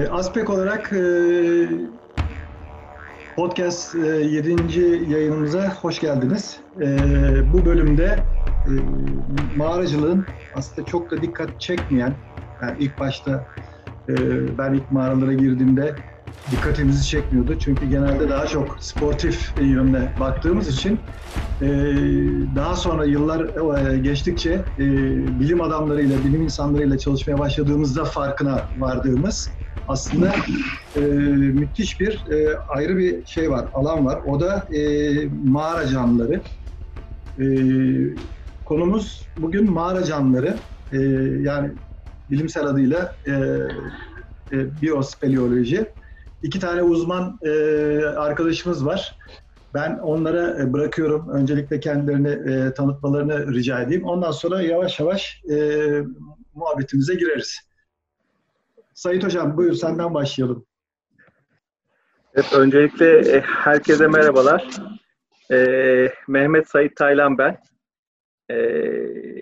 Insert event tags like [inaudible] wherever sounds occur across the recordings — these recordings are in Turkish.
E, Aspek olarak e, podcast e, 7. yayınımıza hoş geldiniz. E, bu bölümde e, mağaracılığın aslında çok da dikkat çekmeyen, yani ilk başta e, ben ilk mağaralara girdiğimde dikkatimizi çekmiyordu. Çünkü genelde daha çok sportif yönde baktığımız için daha sonra yıllar geçtikçe bilim adamlarıyla, bilim insanlarıyla çalışmaya başladığımızda farkına vardığımız aslında e, müthiş bir e, ayrı bir şey var, alan var. O da e, mağara canlıları. E, konumuz bugün mağara canlıları. E, yani bilimsel adıyla e, e, biyospeleoloji. İki tane uzman e, arkadaşımız var. Ben onlara e, bırakıyorum. Öncelikle kendilerini e, tanıtmalarını rica edeyim. Ondan sonra yavaş yavaş e, muhabbetimize gireriz. Sayit Hocam buyur senden başlayalım. Evet, öncelikle e, herkese merhabalar. Ee, Mehmet Sayit Taylan ben. Ee,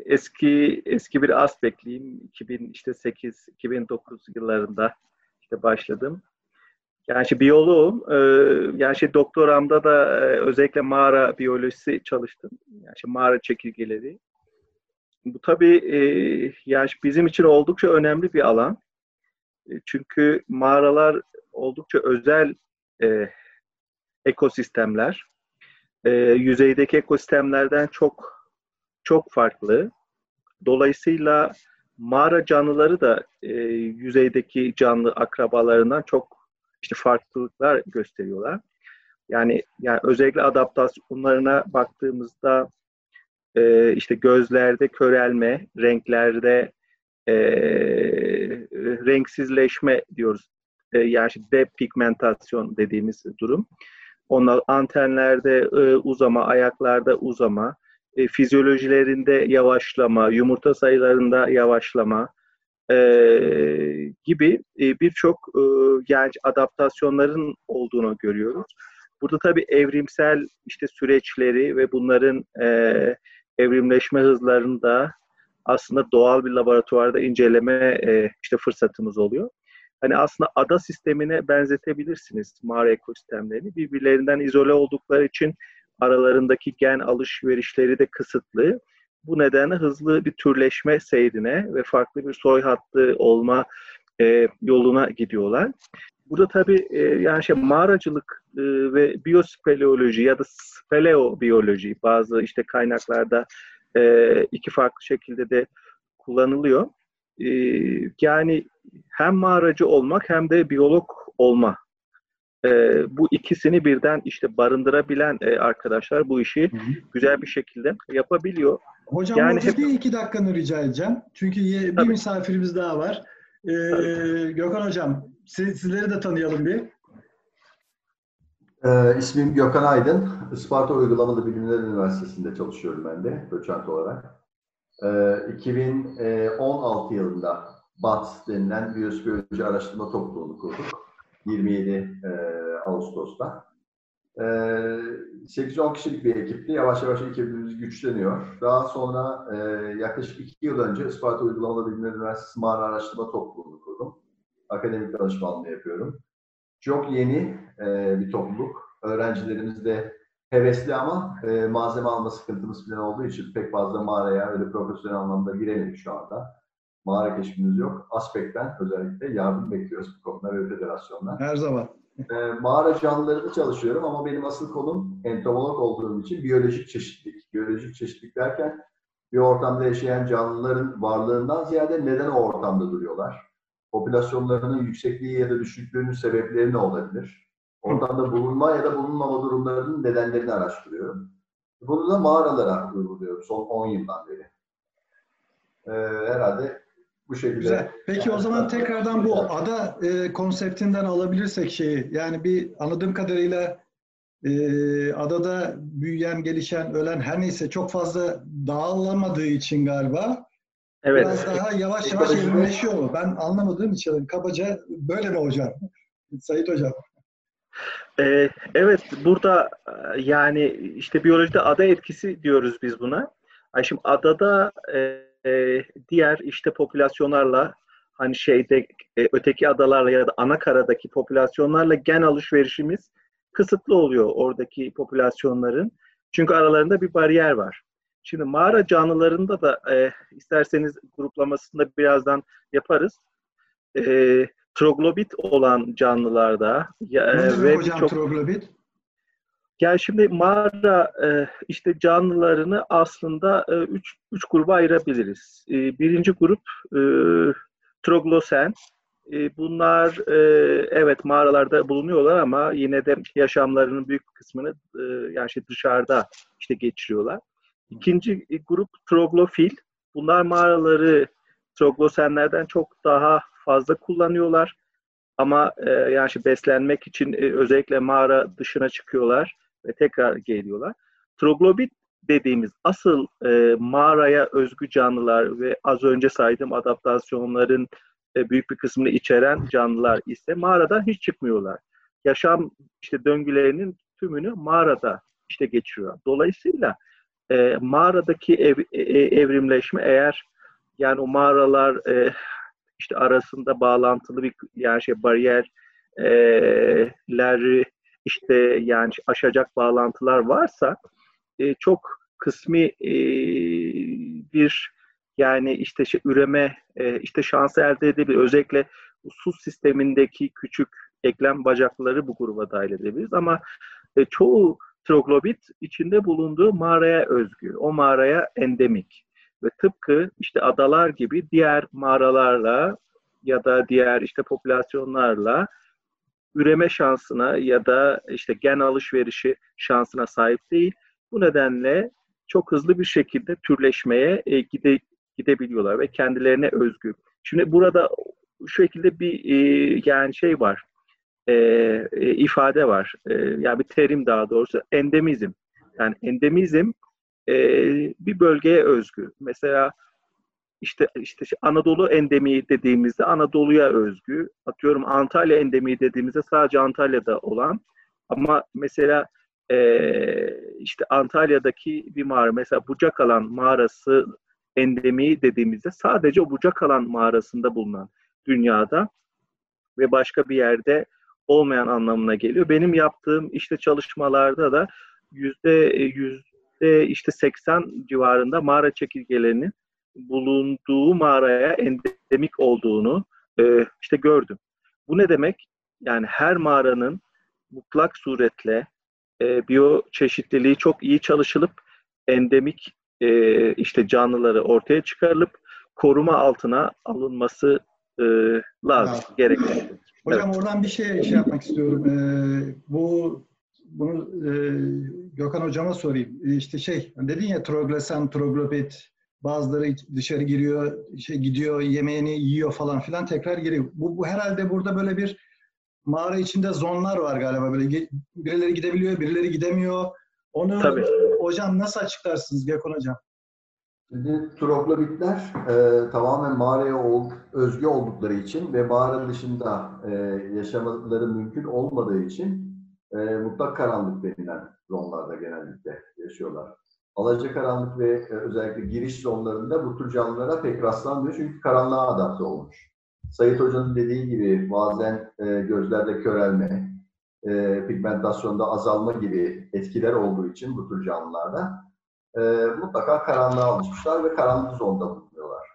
eski eski bir aspekliyim. 2008 2009 yıllarında işte başladım. Yani işte biyoloğum. Ee, yani işte doktoramda da e, özellikle mağara biyolojisi çalıştım. Yani işte mağara çekirgeleri. Bu tabii e, yani bizim için oldukça önemli bir alan. E, çünkü mağaralar oldukça özel e, ekosistemler. E, yüzeydeki ekosistemlerden çok çok farklı. Dolayısıyla mağara canlıları da e, yüzeydeki canlı akrabalarından çok işte farklılıklar gösteriyorlar. Yani yani özellikle adaptasyonlarına baktığımızda e, işte gözlerde körelme, renklerde e, renksizleşme diyoruz. E, yani depigmentasyon dediğimiz durum. Onlar antenlerde e, uzama, ayaklarda uzama, e, fizyolojilerinde yavaşlama, yumurta sayılarında yavaşlama e, gibi e, birçok e, genç adaptasyonların olduğunu görüyoruz. Burada tabii evrimsel işte süreçleri ve bunların e, evrimleşme hızlarını da aslında doğal bir laboratuvarda inceleme e, işte fırsatımız oluyor. Hani aslında ada sistemine benzetebilirsiniz mağara ekosistemlerini. Birbirlerinden izole oldukları için aralarındaki gen alışverişleri de kısıtlı. Bu nedenle hızlı bir türleşme seyrine ve farklı bir soy hattı olma e, yoluna gidiyorlar. Burada tabii e, yani şey mağaracılık e, ve biyospeleoloji ya da speleobiyoloji bazı işte kaynaklarda e, iki farklı şekilde de kullanılıyor. E, yani hem mağaracı olmak hem de biyolog olma. E, bu ikisini birden işte barındırabilen e, arkadaşlar bu işi hı hı. güzel bir şekilde yapabiliyor. Hocam yani hep... bir iki dakikanı rica edeceğim. Çünkü bir Tabii. misafirimiz daha var. Ee, Gökhan Hocam, siz, sizleri de tanıyalım bir. Ee, ismim Gökhan Aydın. Isparta Uygulamalı Bilimler Üniversitesi'nde çalışıyorum ben de doçent olarak. Ee, 2016 yılında BAT denilen Biyosbiyoloji Araştırma Topluluğunu kurduk. 27 e, Ağustos'ta. E, ee, 8-10 kişilik bir ekipti. Yavaş yavaş ekibimiz güçleniyor. Daha sonra e, yaklaşık 2 yıl önce Isparta Uygulamalı Bilimler Üniversitesi Mağara Araştırma Topluluğunu kurdum. Akademik danışmanlığı yapıyorum. Çok yeni e, bir topluluk. Öğrencilerimiz de hevesli ama e, malzeme alma sıkıntımız falan olduğu için pek fazla mağaraya öyle profesyonel anlamda giremedik şu anda. Mağara keşfimiz yok. Aspekten özellikle yardım bekliyoruz bu konuda ve federasyondan. Her zaman. E, mağara canlılarında çalışıyorum ama benim asıl konum entomolog olduğum için biyolojik çeşitlilik. Biyolojik çeşitlilik derken bir ortamda yaşayan canlıların varlığından ziyade neden o ortamda duruyorlar? Popülasyonlarının yüksekliği ya da düşüklüğünün sebepleri ne olabilir? Ortamda bulunma ya da bulunmama durumlarının nedenlerini araştırıyorum. Bunu da mağaralara uyguluyorum son 10 yıldan beri. Ee, herhalde bu şekilde. Güzel. Peki o zaman tekrardan bu ada e, konseptinden alabilirsek şeyi, yani bir anladığım kadarıyla e, adada büyüyen, gelişen, ölen her neyse çok fazla dağılamadığı için galiba Evet. Biraz daha yavaş yavaş evrimleşiyor mu? Ben anlamadığım için kabaca böyle mi hocam? [laughs] Sayit hocam. Ee, evet burada e, yani işte biyolojide ada etkisi diyoruz biz buna. Ay şimdi adada e, e, diğer işte popülasyonlarla hani şeyde e, öteki adalarla ya da ana karadaki popülasyonlarla gen alışverişimiz kısıtlı oluyor oradaki popülasyonların. Çünkü aralarında bir bariyer var. Şimdi mağara canlılarında da e, isterseniz gruplamasında birazdan yaparız. E, troglobit olan canlılarda ya, e, ve hocam çok troglobit? Yani şimdi mağara e, işte canlılarını aslında e, üç, üç gruba ayırabiliriz. E, birinci grup e, troglosen. E, bunlar e, evet mağaralarda bulunuyorlar ama yine de yaşamlarının büyük kısmını e, yani işte dışarıda işte geçiriyorlar. İkinci grup troglofil. Bunlar mağaraları troglosenlerden çok daha fazla kullanıyorlar. Ama e, yani işte beslenmek için e, özellikle mağara dışına çıkıyorlar ve tekrar geliyorlar. Troglobit dediğimiz asıl e, mağaraya özgü canlılar ve az önce saydığım adaptasyonların e, büyük bir kısmını içeren canlılar ise mağaradan hiç çıkmıyorlar. Yaşam işte döngülerinin tümünü mağarada işte geçiyor. Dolayısıyla e, mağaradaki ev, e, e evrimleşme eğer yani o mağaralar e, işte arasında bağlantılı bir yani şey bariyerleri işte yani aşacak bağlantılar varsa e, çok kısmi e, bir yani işte şey, üreme e, işte şansı elde edebilir. Özellikle su sistemindeki küçük eklem bacakları bu gruba dahil edebiliriz ama e, çoğu troglobit içinde bulunduğu mağaraya özgü. O mağaraya endemik. Ve tıpkı işte adalar gibi diğer mağaralarla ya da diğer işte popülasyonlarla üreme şansına ya da işte gen alışverişi şansına sahip değil. Bu nedenle çok hızlı bir şekilde türleşmeye e, gide, gidebiliyorlar ve kendilerine özgü. Şimdi burada şu şekilde bir e, yani şey var, e, e, ifade var, e, yani bir terim daha doğrusu endemizm. Yani endemizm e, bir bölgeye özgü. Mesela işte işte Anadolu endemiği dediğimizde Anadolu'ya özgü. Atıyorum Antalya endemiği dediğimizde sadece Antalya'da olan. Ama mesela e, işte Antalya'daki bir mağara mesela Bucakalan mağarası endemiği dediğimizde sadece o Bucakalan mağarasında bulunan dünyada ve başka bir yerde olmayan anlamına geliyor. Benim yaptığım işte çalışmalarda da yüzde yüzde işte 80 civarında mağara çekirgelerinin bulunduğu mağaraya endemik olduğunu e, işte gördüm. Bu ne demek? Yani her mağaranın mutlak suretle e, biyo çeşitliliği çok iyi çalışılıp endemik e, işte canlıları ortaya çıkarılıp koruma altına alınması e, lazım, gerekli. Hocam evet. oradan bir şey şey yapmak istiyorum. Ee, bu bunu e, Gökhan hocama sorayım. İşte şey dedin ya troglesen, troglopet bazıları çocukları giriyor, şey gidiyor, yemeğini yiyor falan filan tekrar giriyor. Bu, bu herhalde burada böyle bir mağara içinde zonlar var galiba böyle birileri gidebiliyor, birileri gidemiyor. Onu Tabii. hocam nasıl açıklarsınız Gökhan hocam? Şimdi troglobitler e, tamamen mağaraya ol, özgü oldukları için ve mağara dışında e, yaşamaları mümkün olmadığı için e, mutlak karanlık denilen zonlarda genellikle yaşıyorlar. Alacakaranlık ve e, özellikle giriş zonlarında bu tür canlılara pek rastlanmıyor çünkü karanlığa adapte olmuş. Sayit Hoca'nın dediği gibi bazen e, gözlerde körelme, e, pigmentasyonda azalma gibi etkiler olduğu için bu tür canlılarda e, mutlaka karanlığa alışmışlar ve karanlık zonda bulunuyorlar.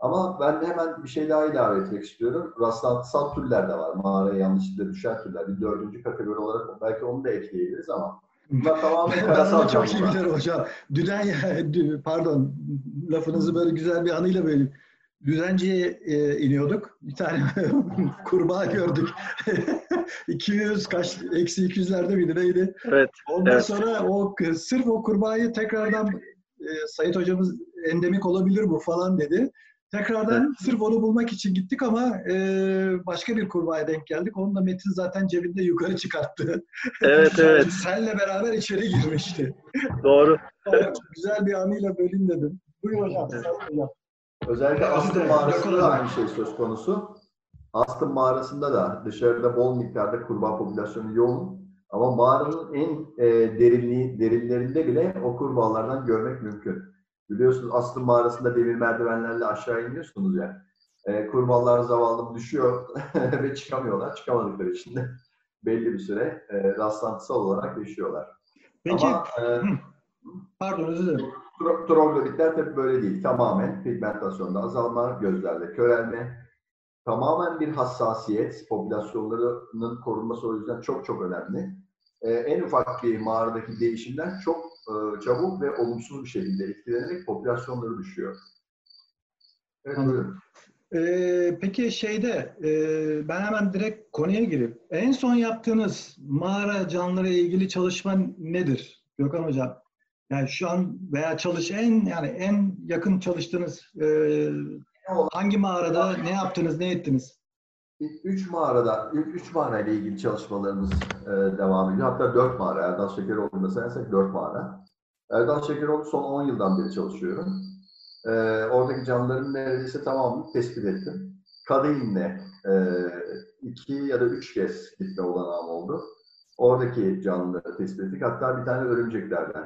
Ama ben de hemen bir şey daha ilave etmek istiyorum. Rastlantısal türler de var. Mağaraya yanlışlıkla düşen türler. Bir dördüncü kategori olarak belki onu da ekleyebiliriz ama Bunlar tamamen karasal çok iyi bilirim hocam. Düden pardon lafınızı böyle güzel bir anıyla böyle Düzenci'ye e, iniyorduk. Bir tane [laughs] kurbağa gördük. [laughs] 200 kaç eksi 200'lerde miydi neydi? Evet. Ondan evet. sonra o sırf o kurbağayı tekrardan e, Sayit hocamız endemik olabilir bu falan dedi. Tekrardan evet. sırf onu bulmak için gittik ama e, başka bir kurbağaya denk geldik. Onu da Metin zaten cebinde yukarı çıkarttı. Evet [laughs] evet. Senle beraber içeri girmişti. Doğru. güzel bir anıyla bölün dedim. Buyur hocam. Evet. hocam. Özellikle Astım mağarasında da aynı şey söz konusu. Astım mağarasında da dışarıda bol miktarda kurbağa popülasyonu yoğun. Ama mağaranın en e, derinliği, derinlerinde bile o kurbağalardan görmek mümkün. Biliyorsunuz Astım mağarasında demir merdivenlerle aşağı iniyorsunuz ya. E, kurbanlar zavallım düşüyor [laughs] ve çıkamıyorlar. Çıkamadıkları için de belli bir süre e, rastlantısal olarak yaşıyorlar. Peki, Ama e, pardon özür dilerim. Tro- trogloditler tabii böyle değil. Tamamen pigmentasyonda azalma, gözlerde körelme, tamamen bir hassasiyet. Popülasyonlarının korunması o yüzden çok çok önemli. E, en ufak bir mağaradaki değişimler çok e, çabuk ve olumsuz bir şekilde etkilenerek popülasyonları düşüyor. Evet, buyurun. Ee, peki şeyde e, ben hemen direkt konuya girip en son yaptığınız mağara canlıları ilgili çalışma nedir Gökhan Hocam? Yani şu an veya çalış en yani en yakın çalıştığınız e, hangi mağarada ne yaptınız ne ettiniz? Üç mağarada, ilk üç mağara ile ilgili çalışmalarımız e, devam ediyor. Hatta dört mağara, Erdal Şekeroğlu'nda sayarsak dört mağara. Erdal Şekeroğlu son 10 yıldan beri çalışıyorum. E, oradaki canlıların neredeyse tamamını tespit ettim. Kadein'le e, iki ya da üç kez gitme olanağım oldu. Oradaki canlıları tespit ettik. Hatta bir tane örümceklerden.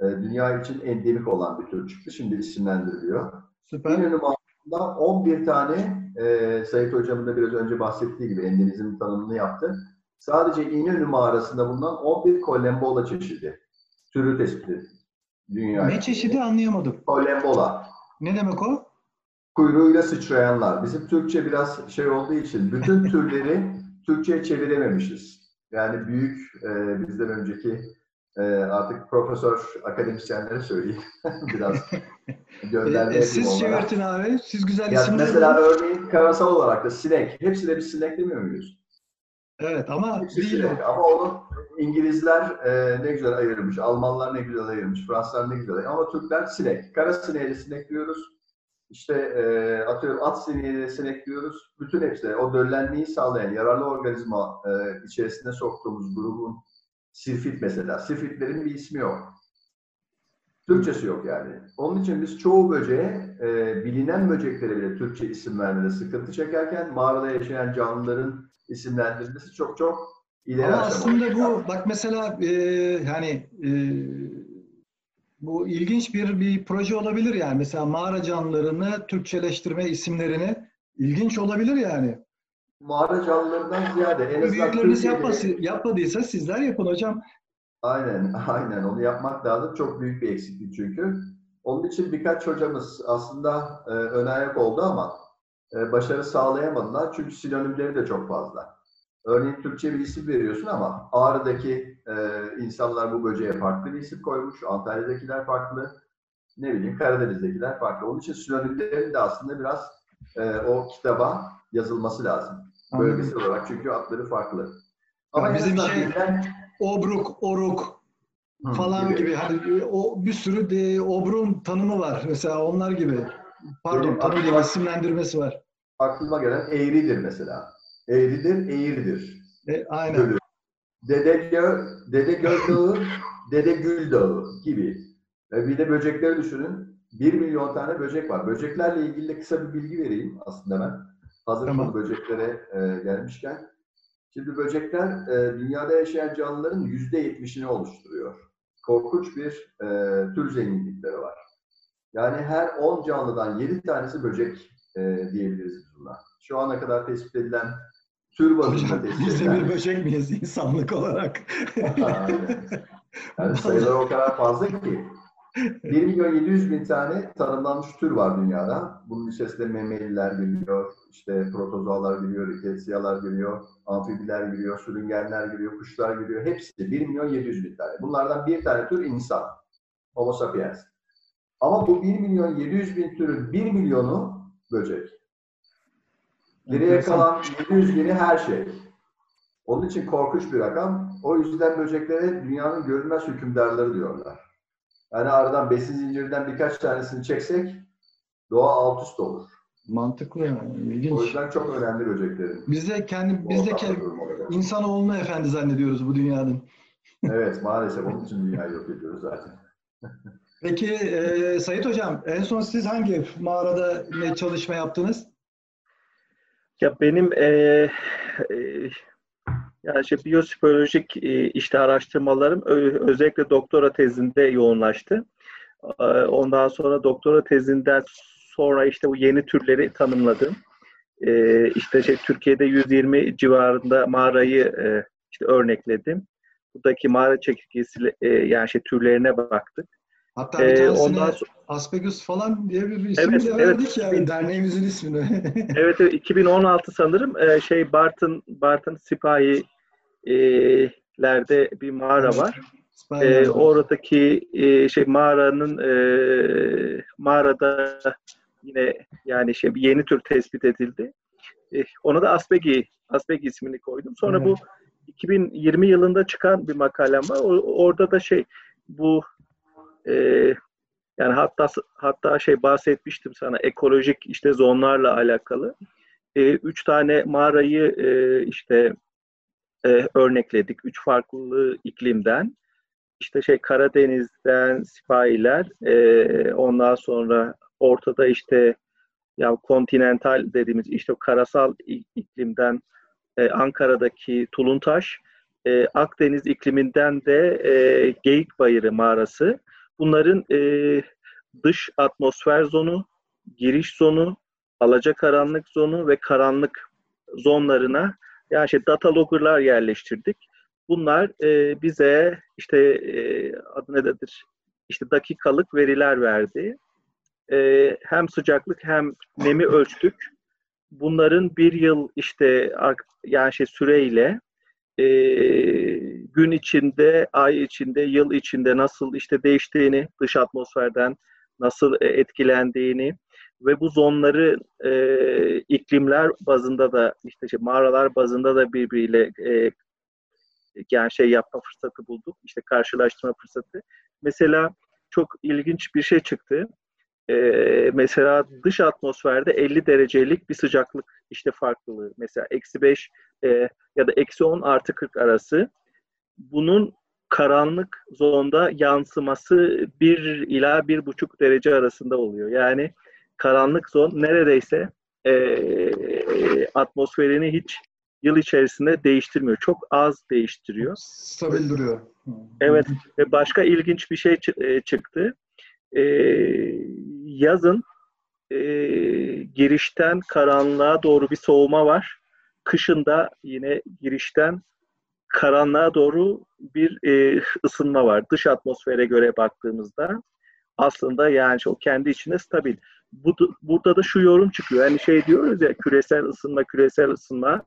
E, dünya için endemik olan bir tür çıktı. Şimdi isimlendiriliyor. Süper. İnönü mağarasında 11 tane e, Sayit Hocam'ın da biraz önce bahsettiği gibi endemizm tanımını yaptı. Sadece İnönü mağarasında bulunan 11 kolembola çeşidi türü tespit edildi. Dünya Ne çeşidi anlayamadım. Kolembola. Ne demek o? Kuyruğuyla sıçrayanlar. Bizim Türkçe biraz şey olduğu için bütün [laughs] türleri Türkçe'ye çevirememişiz. Yani büyük e, bizden önceki e, artık profesör akademisyenlere söyleyeyim. [laughs] biraz [laughs] gönderme E, siz çevirtin abi. Siz güzel Ya isimler mesela bulun. örneğin karasal olarak da sinek. Hepsine bir sinek demiyor muyuz? Evet ama Hepsi değil sinek. Ama onu İngilizler e, ne güzel ayırmış, Almanlar ne güzel ayırmış, Fransızlar ne güzel ayırmış. Ama Türkler sinek. Kara sineğe sinek diyoruz. İşte e, atıyorum at sineğe de sinek diyoruz. Bütün hepsi o döllenmeyi sağlayan yararlı organizma e, içerisine soktuğumuz grubun sirfit mesela. Sirfitlerin bir ismi yok. Türkçesi yok yani. Onun için biz çoğu böceğe, e, bilinen böceklere bile Türkçe isim vermede sıkıntı çekerken mağarada yaşayan canlıların isimlendirilmesi çok çok ileri Ama aslında bu bak mesela e, yani e, bu ilginç bir bir proje olabilir yani. Mesela mağara canlılarını Türkçeleştirme isimlerini ilginç olabilir yani. Mağara canlılarından ziyade en azından Büyükleriniz Türkiye'de- yapması, yapmadıysa sizler yapın hocam. Aynen, [laughs] aynen. Onu yapmak lazım. Çok büyük bir eksiklik çünkü. Onun için birkaç hocamız aslında e, ön ayak oldu ama e, başarı sağlayamadılar. Çünkü sinonimleri de çok fazla. Örneğin Türkçe bir isim veriyorsun ama Ağrı'daki e, insanlar bu böceğe farklı bir isim koymuş. Antalya'dakiler farklı. Ne bileyim Karadeniz'dekiler farklı. Onun için sinonimlerin de aslında biraz e, o kitaba yazılması lazım. Bölgesel olarak çünkü adları farklı. Ama Ya en bizim şey- bilinen- Obruk, oruk Hı, falan gibi. Hani o bir sürü de obrun tanımı var. Mesela onlar gibi. Pardon, Benim tanım değil, isimlendirmesi var. aklıma gelen eğridir mesela. Eğridir, eğridir. E, aynen. Gölü. Dede, Gö, Dede Göl Dağı, Dede Gül Dağı gibi. E bir de böcekleri düşünün. Bir milyon tane böcek var. Böceklerle ilgili de kısa bir bilgi vereyim aslında ben. Hazır Tamam. böceklere e, gelmişken. Şimdi böcekler e, dünyada yaşayan canlıların yüzde yetmişini oluşturuyor. Korkunç bir e, tür zenginlikleri var. Yani her 10 canlıdan 7 tanesi böcek e, diyebiliriz buna. Şu ana kadar tespit edilen tür bazında tespit biz de bir böcek miyiz insanlık olarak? [laughs] Yani sayılar o kadar fazla ki. 1 [laughs] milyon 700 bin tane tanımlanmış tür var dünyada. Bunun içerisinde memeliler giriyor, işte protozoalar giriyor, riketsiyalar giriyor, amfibiler giriyor, sürüngenler giriyor, kuşlar giriyor. Hepsi 1 milyon 700 bin tane. Bunlardan bir tane tür insan. Homo sapiens. Ama bu 1 milyon 700 bin türün 1 milyonu böcek. Geriye kalan 700 bini her şey. Onun için korkunç bir rakam. O yüzden böceklere dünyanın görünmez hükümdarları diyorlar. Yani aradan besin zincirinden birkaç tanesini çeksek doğa alt üst olur. Mantıklı yani. O ilginç. yüzden çok önemli böceklerin. Biz de kendi biz de ortamda ke- durmaları. insanoğlunu efendi zannediyoruz bu dünyanın. Evet maalesef onun için dünyayı yok ediyoruz zaten. [laughs] Peki e, Sayit Hocam en son siz hangi mağarada ne çalışma yaptınız? Ya benim e, e, yani işte biyosipolojik e, işte araştırmalarım özellikle doktora tezinde yoğunlaştı. E, ondan sonra doktora tezinden sonra işte bu yeni türleri tanımladım. e, işte şey Türkiye'de 120 civarında mağarayı e, işte örnekledim. Buradaki mağara çekirgesi e, yani şey türlerine baktık. Hatta bir Ee, ondan so- Aspegos falan diye bir isim Evet, de evet. verdik yani derneğimizin ismini. Evet, evet 2016 sanırım şey Bartın Bartın Sipahilerde bir mağara var. E, oradaki e, şey mağaranın e, mağarada yine yani şey bir yeni tür tespit edildi. E, ona da Aspegi Aspegi ismini koydum. Sonra bu 2020 yılında çıkan bir makalem var. O- orada da şey bu e, yani hatta hatta şey bahsetmiştim sana ekolojik işte zonlarla alakalı. E, üç tane mağarayı e, işte e, örnekledik. Üç farklı iklimden. İşte şey Karadeniz'den sipahiler, e, ondan sonra ortada işte ya kontinental dediğimiz işte karasal iklimden e, Ankara'daki Tuluntaş, e, Akdeniz ikliminden de e, Geyik Bayırı mağarası. Bunların e, dış atmosfer zonu, giriş zonu, alacakaranlık zonu ve karanlık zonlarına yani şey data logger'lar yerleştirdik. Bunlar e, bize işte e, adı nedir? İşte dakikalık veriler verdi. E, hem sıcaklık hem nemi ölçtük. Bunların bir yıl işte yani şey süreyle e, gün içinde, ay içinde, yıl içinde nasıl işte değiştiğini, dış atmosferden nasıl e, etkilendiğini ve bu zonları e, iklimler bazında da işte şey, mağaralar bazında da birbiriyle e, yani şey yapma fırsatı bulduk. İşte karşılaştırma fırsatı. Mesela çok ilginç bir şey çıktı. Ee, mesela dış atmosferde 50 derecelik bir sıcaklık işte farklılığı. Mesela eksi 5 e, ya da eksi 10 artı 40 arası. Bunun karanlık zonda yansıması 1 ila 1,5 derece arasında oluyor. Yani karanlık zon neredeyse e, atmosferini hiç yıl içerisinde değiştirmiyor. Çok az değiştiriyor. Stabil duruyor. Evet ve başka ilginç bir şey e, çıktı. E, yazın e, girişten karanlığa doğru bir soğuma var. Kışında yine girişten karanlığa doğru bir e, ısınma var. Dış atmosfere göre baktığımızda aslında yani o kendi içinde stabil. Bu, burada da şu yorum çıkıyor. Yani şey diyoruz ya küresel ısınma, küresel ısınma.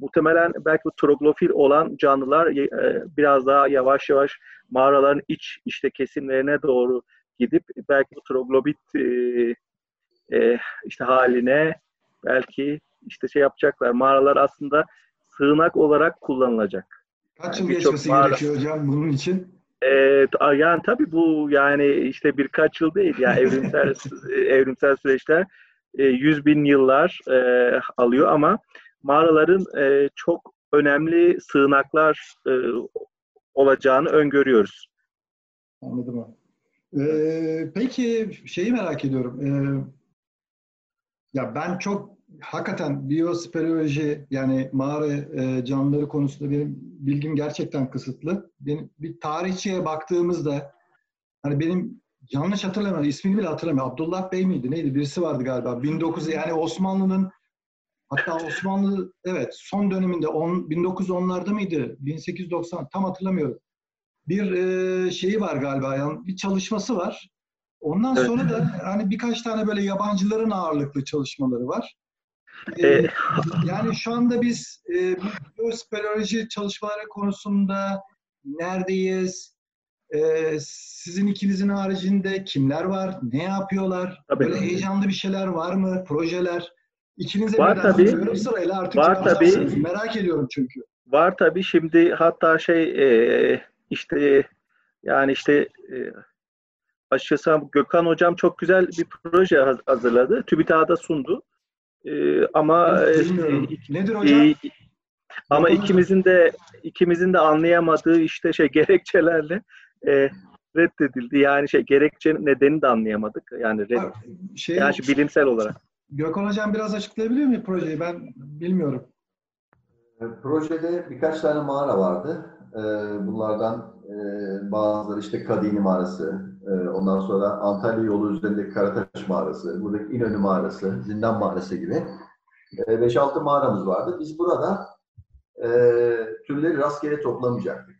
Muhtemelen belki bu troglofil olan canlılar e, biraz daha yavaş yavaş mağaraların iç işte kesimlerine doğru gidip belki bu troglobit e, e, işte haline belki işte şey yapacaklar. Mağaralar aslında sığınak olarak kullanılacak. Kaç yıl Yani birçok geçmesi mağara- gerekiyor hocam bunun için? Evet, yani tabii bu yani işte birkaç yıl değil yani evrimsel [laughs] evrimsel süreçler e, yüz bin yıllar e, alıyor ama mağaraların e, çok önemli sığınaklar e, olacağını öngörüyoruz. Anladım. Ee, peki şeyi merak ediyorum. Ee, ya ben çok hakikaten biyosperoloji yani mağara e, canlıları konusunda benim bilgim gerçekten kısıtlı. Benim bir tarihçiye baktığımızda hani benim yanlış hatırlamıyorum ismini bile hatırlamıyorum. Abdullah Bey miydi neydi birisi vardı galiba. 1900 yani Osmanlı'nın hatta Osmanlı evet son döneminde 10, 1910'larda mıydı? 1890 tam hatırlamıyorum bir e, şeyi var galiba yani bir çalışması var. Ondan sonra da hani birkaç tane böyle yabancıların ağırlıklı çalışmaları var. E, E, [laughs] yani şu anda biz e, bu biyosperoloji çalışmaları konusunda neredeyiz? E, sizin ikinizin haricinde kimler var? Ne yapıyorlar? Tabii. Böyle heyecanlı bir şeyler var mı? Projeler? İkinize Var tabii. Sırayla artık Var tabii. Merak ediyorum çünkü. Var tabii şimdi hatta şey e, işte yani işte e, açıkçası Gökhan hocam çok güzel bir proje haz- hazırladı. TÜBİTAK'da sundu. E, ama e, Bilmiyorum. iki- Nedir hocam? e, ama Gökhan ikimizin de ikimizin de anlayamadığı işte şey [laughs] gerekçelerle e, reddedildi. Yani şey gerekçe nedenini de anlayamadık. Yani red, Şey, yani şey bilimsel olarak. Gökhan Hocam biraz açıklayabilir mi projeyi? Ben bilmiyorum. E, Projede birkaç tane mağara vardı. E, Bunlardan e, bazıları işte Kadini Mağarası, e, ondan sonra Antalya yolu üzerindeki Karataş Mağarası, buradaki İnönü Mağarası, Zindan Mağarası gibi. 5-6 mağaramız vardı. Biz burada e, türleri rastgele toplamayacaktık.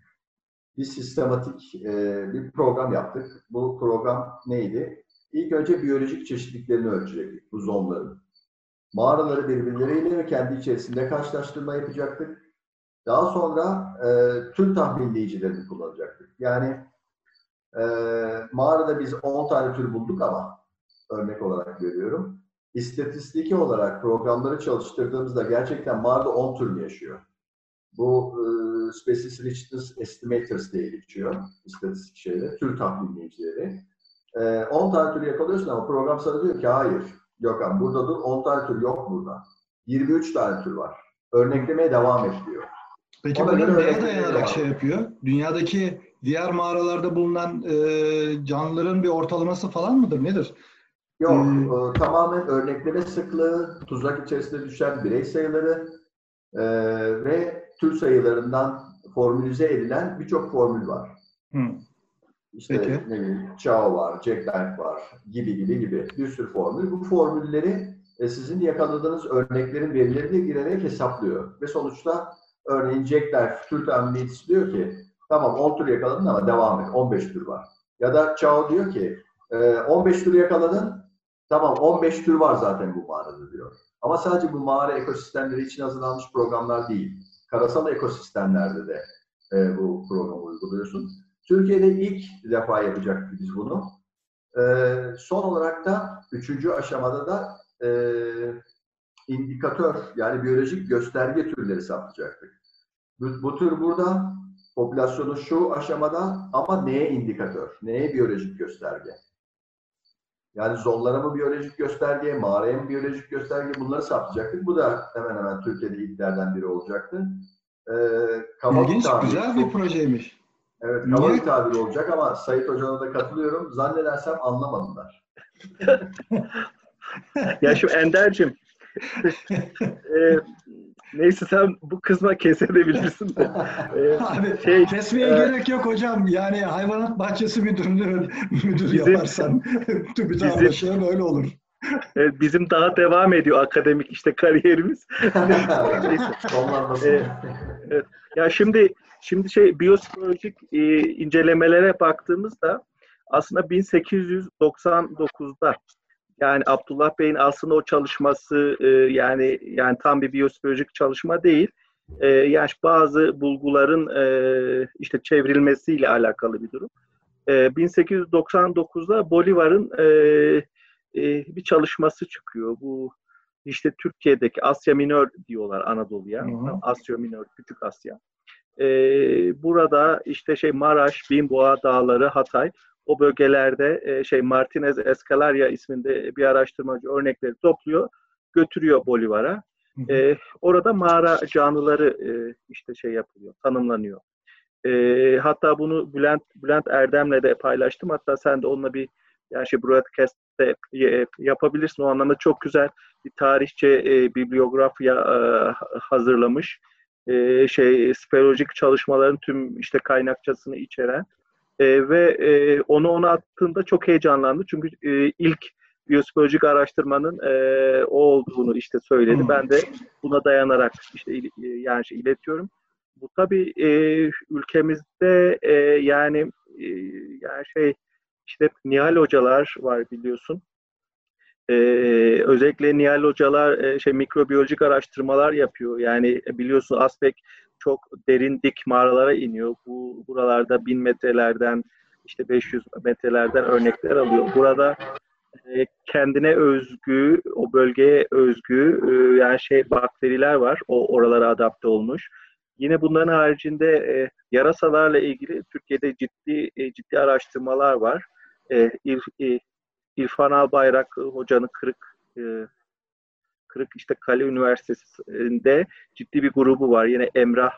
Biz sistematik e, bir program yaptık. Bu program neydi? İlk önce biyolojik çeşitliklerini ölçecektik bu zonların. Mağaraları birbirleriyle ve kendi içerisinde karşılaştırma yapacaktık. Daha sonra e, tür tahminleyicilerini kullanacaktık. Yani e, mağarada biz 10 tane tür bulduk ama örnek olarak veriyorum. İstatistiki olarak programları çalıştırdığımızda gerçekten mağarada 10 tür yaşıyor? Bu e, Species Richness Estimators diye geçiyor istatistik şeyde, tür tahminleyicileri. E, 10 tane tür yakalıyorsun ama program sana diyor ki hayır Gökhan burada dur 10 tane tür yok burada. 23 tane tür var. Örneklemeye devam et diyor. Peki Ona bunu neye dayanarak şey yapıyor? Dünyadaki diğer mağaralarda bulunan e, canlıların bir ortalaması falan mıdır? Nedir? Yok, Hmm. e, tamamen örnekleme sıklığı, tuzak içerisinde düşen birey sayıları e, ve tür sayılarından formülize edilen birçok formül var. Hı. İşte Peki. ne bileyim, Chow var, Jack Bank var gibi gibi gibi bir sürü formül. Bu formülleri e, sizin yakaladığınız örneklerin verilerine girerek hesaplıyor. Ve sonuçta örneğin Jack Bank tür tahminleyicisi diyor ki tamam 10 tür yakaladın ama devam et 15 tür var. Ya da Chow diyor ki e, 15 tür yakaladın tamam 15 tür var zaten bu mağarada diyor. Ama sadece bu mağara ekosistemleri için hazırlanmış programlar değil. Karasal ekosistemlerde de e, bu programı uyguluyorsun. Türkiye'de ilk defa yapacaktık biz bunu. Ee, son olarak da üçüncü aşamada da e, indikatör yani biyolojik gösterge türleri saptayacaktık. Bu tür burada popülasyonu şu aşamada ama neye indikatör, neye biyolojik gösterge? Yani zonlara mı biyolojik gösterge, mağaraya mı biyolojik gösterge bunları saptayacaktık. Bu da hemen hemen Türkiye'de ilklerden biri olacaktı. Ee, kaba bir İlginç, tabir, güzel bir projeymiş. Evet, Niye? kaba bir tabir olacak ama Sayit Hoca'na da katılıyorum. Zannedersem anlamadılar. [laughs] Ya şu Ender'cim e, [laughs] neyse sen bu kızma kesebilirsin de. [laughs] E, Abi Şey, kesmeye e, gerek yok hocam. Yani hayvanat bahçesi müdürünü müdür Bizim- yaparsan [laughs] TÜBİTAK başına böyle olur. e, bizim daha devam ediyor akademik işte kariyerimiz. [laughs] Sonlanmasın. Evet. Ya şimdi şimdi şey biyosferolojik e, incelemelere baktığımızda aslında 1899'da yani Abdullah Bey'in aslında o çalışması e, yani yani tam bir biyosferolojik çalışma değil. E, yani bazı bulguların e, işte çevrilmesiyle alakalı bir durum. E, 1899'da Bolivar'ın e, e, bir çalışması çıkıyor. Bu işte Türkiye'deki Asya Minör diyorlar Anadolu'ya. Asya Minör, Küçük Asya. Ee, burada işte şey Maraş, Binboğa Dağları, Hatay o bölgelerde e, şey Martinez Escalaria isminde bir araştırmacı örnekleri topluyor, götürüyor Bolivar'a. Ee, orada mağara canlıları e, işte şey yapılıyor, tanımlanıyor. Ee, hatta bunu Bülent Bülent Erdem'le de paylaştım. Hatta sen de onunla bir yani şey broadcast'te e, yapabilirsin. O anlamda çok güzel bir tarihçe e, bibliografya e, hazırlamış. E, şey sperolojik çalışmaların tüm işte kaynakçasını içeren E, ve e, onu ona attığında çok heyecanlandı. Çünkü e, ilk biyosperolojik araştırmanın e, o olduğunu işte söyledi. Hmm. Ben de buna dayanarak işte e, yani şey iletiyorum. Bu tabii e, ülkemizde e, yani e, yani şey işte Nihal hocalar var biliyorsun. Ee, özellikle Nihal hocalar e, şey mikrobiyolojik araştırmalar yapıyor. Yani e, biliyorsun Aspek çok derin dik mağaralara iniyor. Bu buralarda bin metrelerden işte 500 metrelerden örnekler alıyor. Burada e, kendine özgü, o bölgeye özgü e, yani şey bakteriler var. O oralara adapte olmuş. Yine bunların haricinde e, yarasalarla ilgili Türkiye'de ciddi e, ciddi araştırmalar var. E, İr- e, İrfan Albayrak e, hocanın Kırık e, Kırık işte Kale Üniversitesi'nde ciddi bir grubu var. Yine Emrah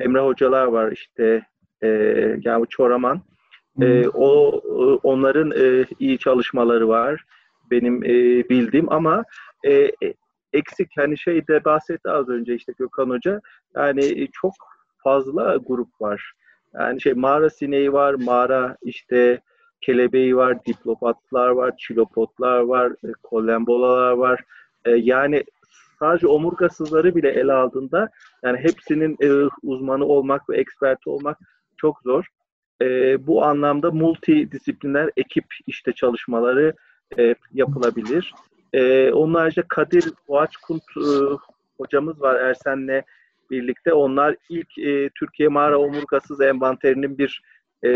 Emrah hocalar var işte e, yani Çoraman. E, o e, onların e, iyi çalışmaları var benim e, bildiğim ama e, e, eksik hani şey de bahsetti az önce işte Gökhan Hoca yani e, çok fazla grup var. Yani şey mağara sineği var, mağara işte kelebeği var, diplopatlar var, çilopotlar var, kolembolalar var. E, yani sadece omurgasızları bile ele aldığında yani hepsinin e, uzmanı olmak ve eksperti olmak çok zor. E, bu anlamda multidisipliner ekip işte çalışmaları e, yapılabilir. E, onun haricinde Kadir Boğaçkunt e, hocamız var Ersen'le birlikte. Onlar ilk e, Türkiye mağara omurgasız envanterinin bir e,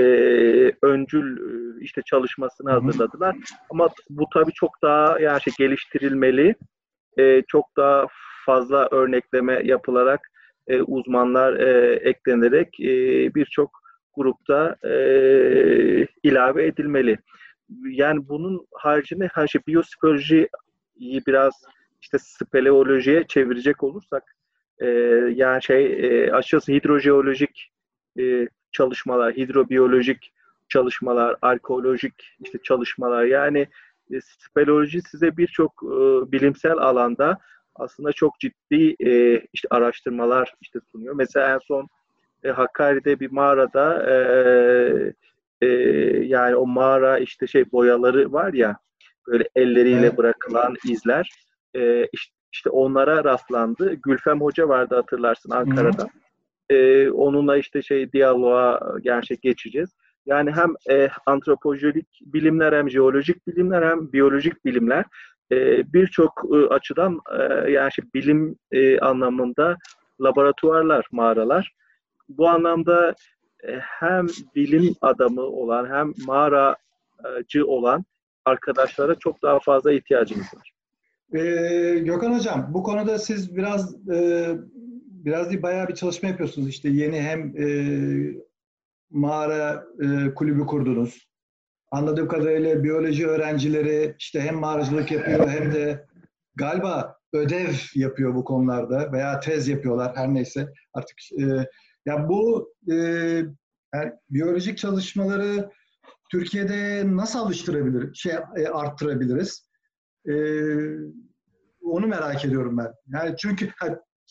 öncül e, işte çalışmasını hazırladılar. Ama bu tabii çok daha yani şey geliştirilmeli. E, çok daha fazla örnekleme yapılarak e, uzmanlar e, eklenerek e, birçok grupta e, ilave edilmeli. Yani bunun haricinde her şey biyopsikolojiyi biraz işte speleolojiye çevirecek olursak e, yani şey e, açıkçası hidrojeolojik e, çalışmalar, hidrobiyolojik çalışmalar, arkeolojik işte çalışmalar yani speleoloji size birçok e, bilimsel alanda aslında çok ciddi e, işte araştırmalar işte sunuyor. Mesela en son e, Hakkari'de bir mağarada e, e, yani o mağara işte şey boyaları var ya böyle elleriyle bırakılan izler e, işte, işte onlara rastlandı. Gülfem Hoca vardı hatırlarsın Ankara'da. Hı e, onunla işte şey diyaloğa gerçek geçeceğiz. Yani hem e, antropolojik bilimler hem jeolojik bilimler hem biyolojik bilimler e, birçok e, açıdan e, yani şey, bilim e, anlamında laboratuvarlar, mağaralar. Bu anlamda e, hem bilim adamı olan hem mağaracı olan arkadaşlara çok daha fazla ihtiyacımız var. Ee, Gökhan Hocam, bu konuda siz biraz e, biraz değil bayağı bir çalışma yapıyorsunuz. İşte yeni hem e, mağara e, kulübü kurdunuz. Anladığım kadarıyla biyoloji öğrencileri işte hem mağaracılık yapıyor hem de galiba ödev yapıyor bu konularda veya tez yapıyorlar her neyse artık e, ya bu e, yani biyolojik çalışmaları Türkiye'de nasıl alıştırabilir şey e, arttırabiliriz? E, onu merak ediyorum ben. Yani çünkü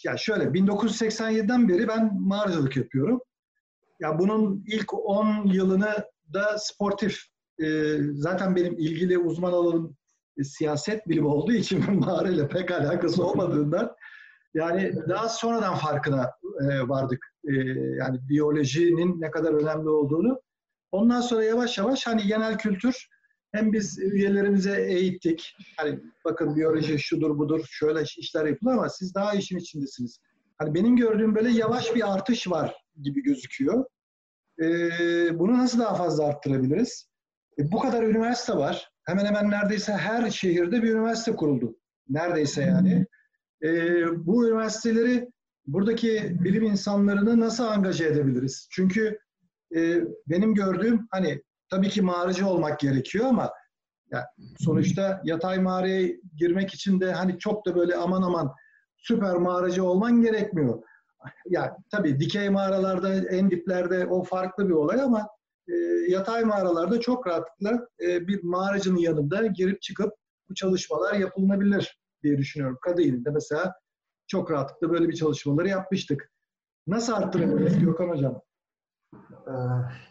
ya şöyle 1987'den beri ben mağaracılık yapıyorum. Ya bunun ilk 10 yılını da sportif e, zaten benim ilgili uzman alanım e, siyaset bilimi olduğu için [laughs] mağarayla pek alakası olmadığından yani daha sonradan farkına e, vardık. E, yani biyolojinin ne kadar önemli olduğunu. Ondan sonra yavaş yavaş hani genel kültür hem biz üyelerimize eğittik. Hani bakın biyoloji şudur budur şöyle işler yapılıyor ama siz daha işin içindesiniz. Hani benim gördüğüm böyle yavaş bir artış var gibi gözüküyor. Ee, bunu nasıl daha fazla arttırabiliriz? E, bu kadar üniversite var. Hemen hemen neredeyse her şehirde bir üniversite kuruldu. Neredeyse yani. E, bu üniversiteleri buradaki bilim insanlarını nasıl angaje edebiliriz? Çünkü e, benim gördüğüm hani tabii ki mağaracı olmak gerekiyor ama ya sonuçta yatay mağaraya girmek için de hani çok da böyle aman aman süper mağaracı olman gerekmiyor. Ya tabii dikey mağaralarda en diplerde o farklı bir olay ama e, yatay mağaralarda çok rahatlıkla e, bir mağaracının yanında girip çıkıp bu çalışmalar yapılabilir diye düşünüyorum. Kadı'nın mesela çok rahatlıkla böyle bir çalışmaları yapmıştık. Nasıl arttırabiliriz Gökhan Hocam? Ee,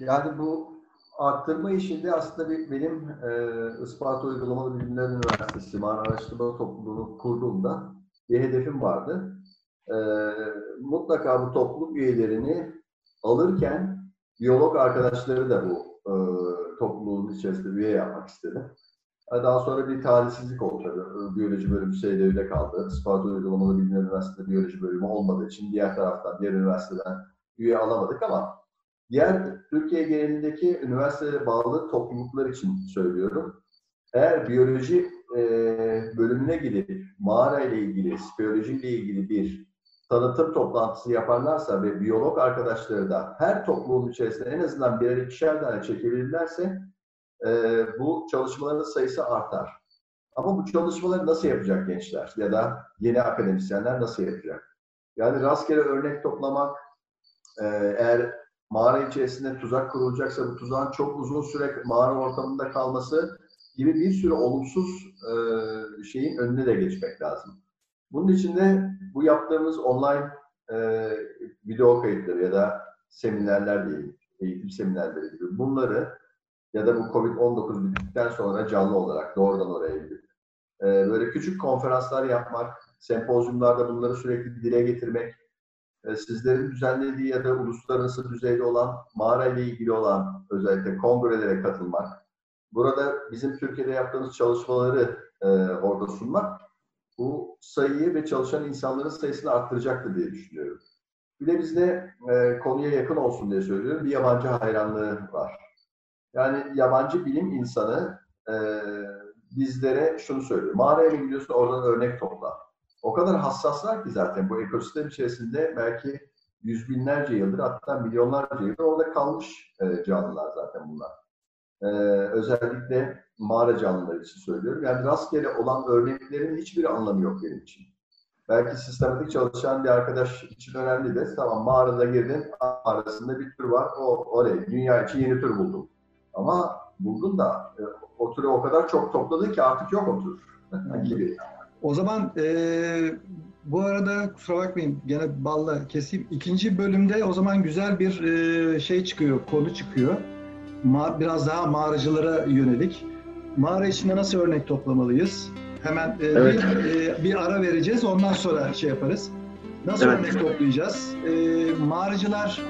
yani bu arttırma işinde aslında bir, benim e, Isparta Uygulamalı Bilimler Üniversitesi Mağara Araştırma Topluluğu'nu kurduğumda bir hedefim vardı. E, mutlaka bu topluluk üyelerini alırken biyolog arkadaşları da bu e, topluluğun içerisinde üye yapmak istedim. Daha sonra bir talihsizlik oldu tabii. Biyoloji bölümü şeyde kaldı. Isparta Uygulamalı Bilimler Üniversitesi biyoloji bölümü olmadığı için diğer taraftan, diğer üniversiteden üye alamadık ama diğer Türkiye genelindeki üniversitelere bağlı topluluklar için söylüyorum. Eğer biyoloji e, bölümüne gidip mağara ile ilgili, biyoloji ile ilgili bir tanıtım toplantısı yaparlarsa ve biyolog arkadaşları da her topluluğun içerisinde en azından birer ikişer tane çekebilirlerse e, bu çalışmaların sayısı artar. Ama bu çalışmaları nasıl yapacak gençler ya da yeni akademisyenler nasıl yapacak? Yani rastgele örnek toplamak, e, eğer mağara içerisinde tuzak kurulacaksa bu tuzağın çok uzun süre mağara ortamında kalması gibi bir sürü olumsuz e, şeyin önüne de geçmek lazım. Bunun için de bu yaptığımız online e, video kayıtları ya da seminerler değil, eğitim seminerleri gibi bunları ya da bu Covid-19 bittikten sonra canlı olarak doğrudan oraya gidip e, böyle küçük konferanslar yapmak, sempozyumlarda bunları sürekli dile getirmek, e, sizlerin düzenlediği ya da uluslararası düzeyde olan mağara ile ilgili olan özellikle kongrelere katılmak, burada bizim Türkiye'de yaptığımız çalışmaları e, orada sunmak bu sayıyı ve çalışan insanların sayısını arttıracaktır diye düşünüyorum. Bir de bizde e, konuya yakın olsun diye söylüyorum, bir yabancı hayranlığı var. Yani yabancı bilim insanı e, bizlere şunu söylüyor. Mağaraya mı gidiyorsun oradan örnek topla. O kadar hassaslar ki zaten bu ekosistem içerisinde belki yüz binlerce yıldır hatta milyonlarca yıldır orada kalmış e, canlılar zaten bunlar. E, özellikle mağara canlıları için söylüyorum. Yani rastgele olan örneklerin hiçbir anlamı yok benim için. Belki sistematik çalışan bir arkadaş için önemli de tamam mağarada girdin arasında bir tür var o oraya dünya için yeni tür buldum. Ama buldun da e, o türü o kadar çok topladı ki artık yok o tür [laughs] gibi. O zaman e, bu arada kusura bakmayın gene balla keseyim. İkinci bölümde o zaman güzel bir e, şey çıkıyor, konu çıkıyor. Biraz daha mağaracılara yönelik. Mağara içinde nasıl örnek toplamalıyız? Hemen e, Evet. bir, e, bir ara vereceğiz, ondan sonra şey yaparız. Nasıl Evet. örnek toplayacağız? E, mağaracılar,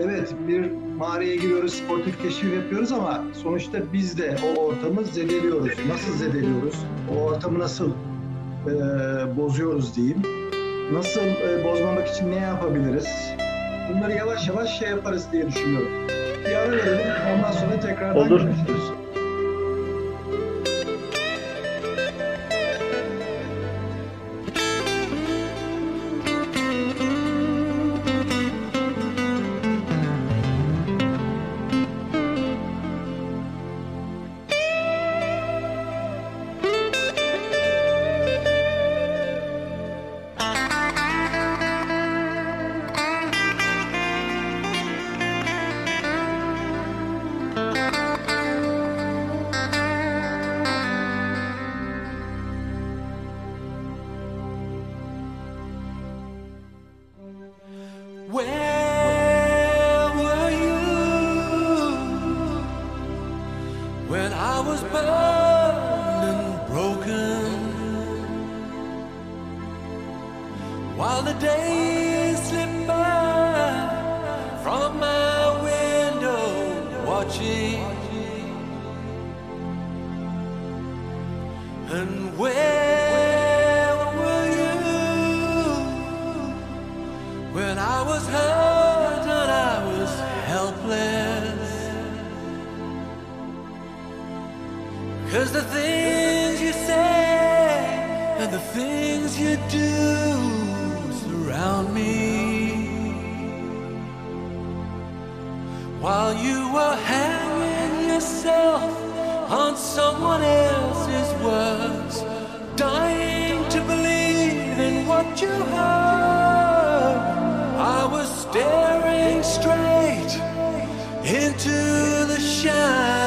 evet bir mağaraya giriyoruz, sportif keşif yapıyoruz ama sonuçta biz de o ortamı zedeliyoruz. Nasıl zedeliyoruz? O ortamı nasıl e, bozuyoruz diyeyim. Nasıl e, bozmamak için ne yapabiliriz? Bunları yavaş yavaş şey yaparız diye düşünüyorum. Verelim, ondan sonra tekrardan Olur. görüşürüz. Was hurt and I was helpless. Cause the things you say and the things you do surround me. While you were hanging yourself on someone else's words Dying to believe in what you heard staring straight into the shining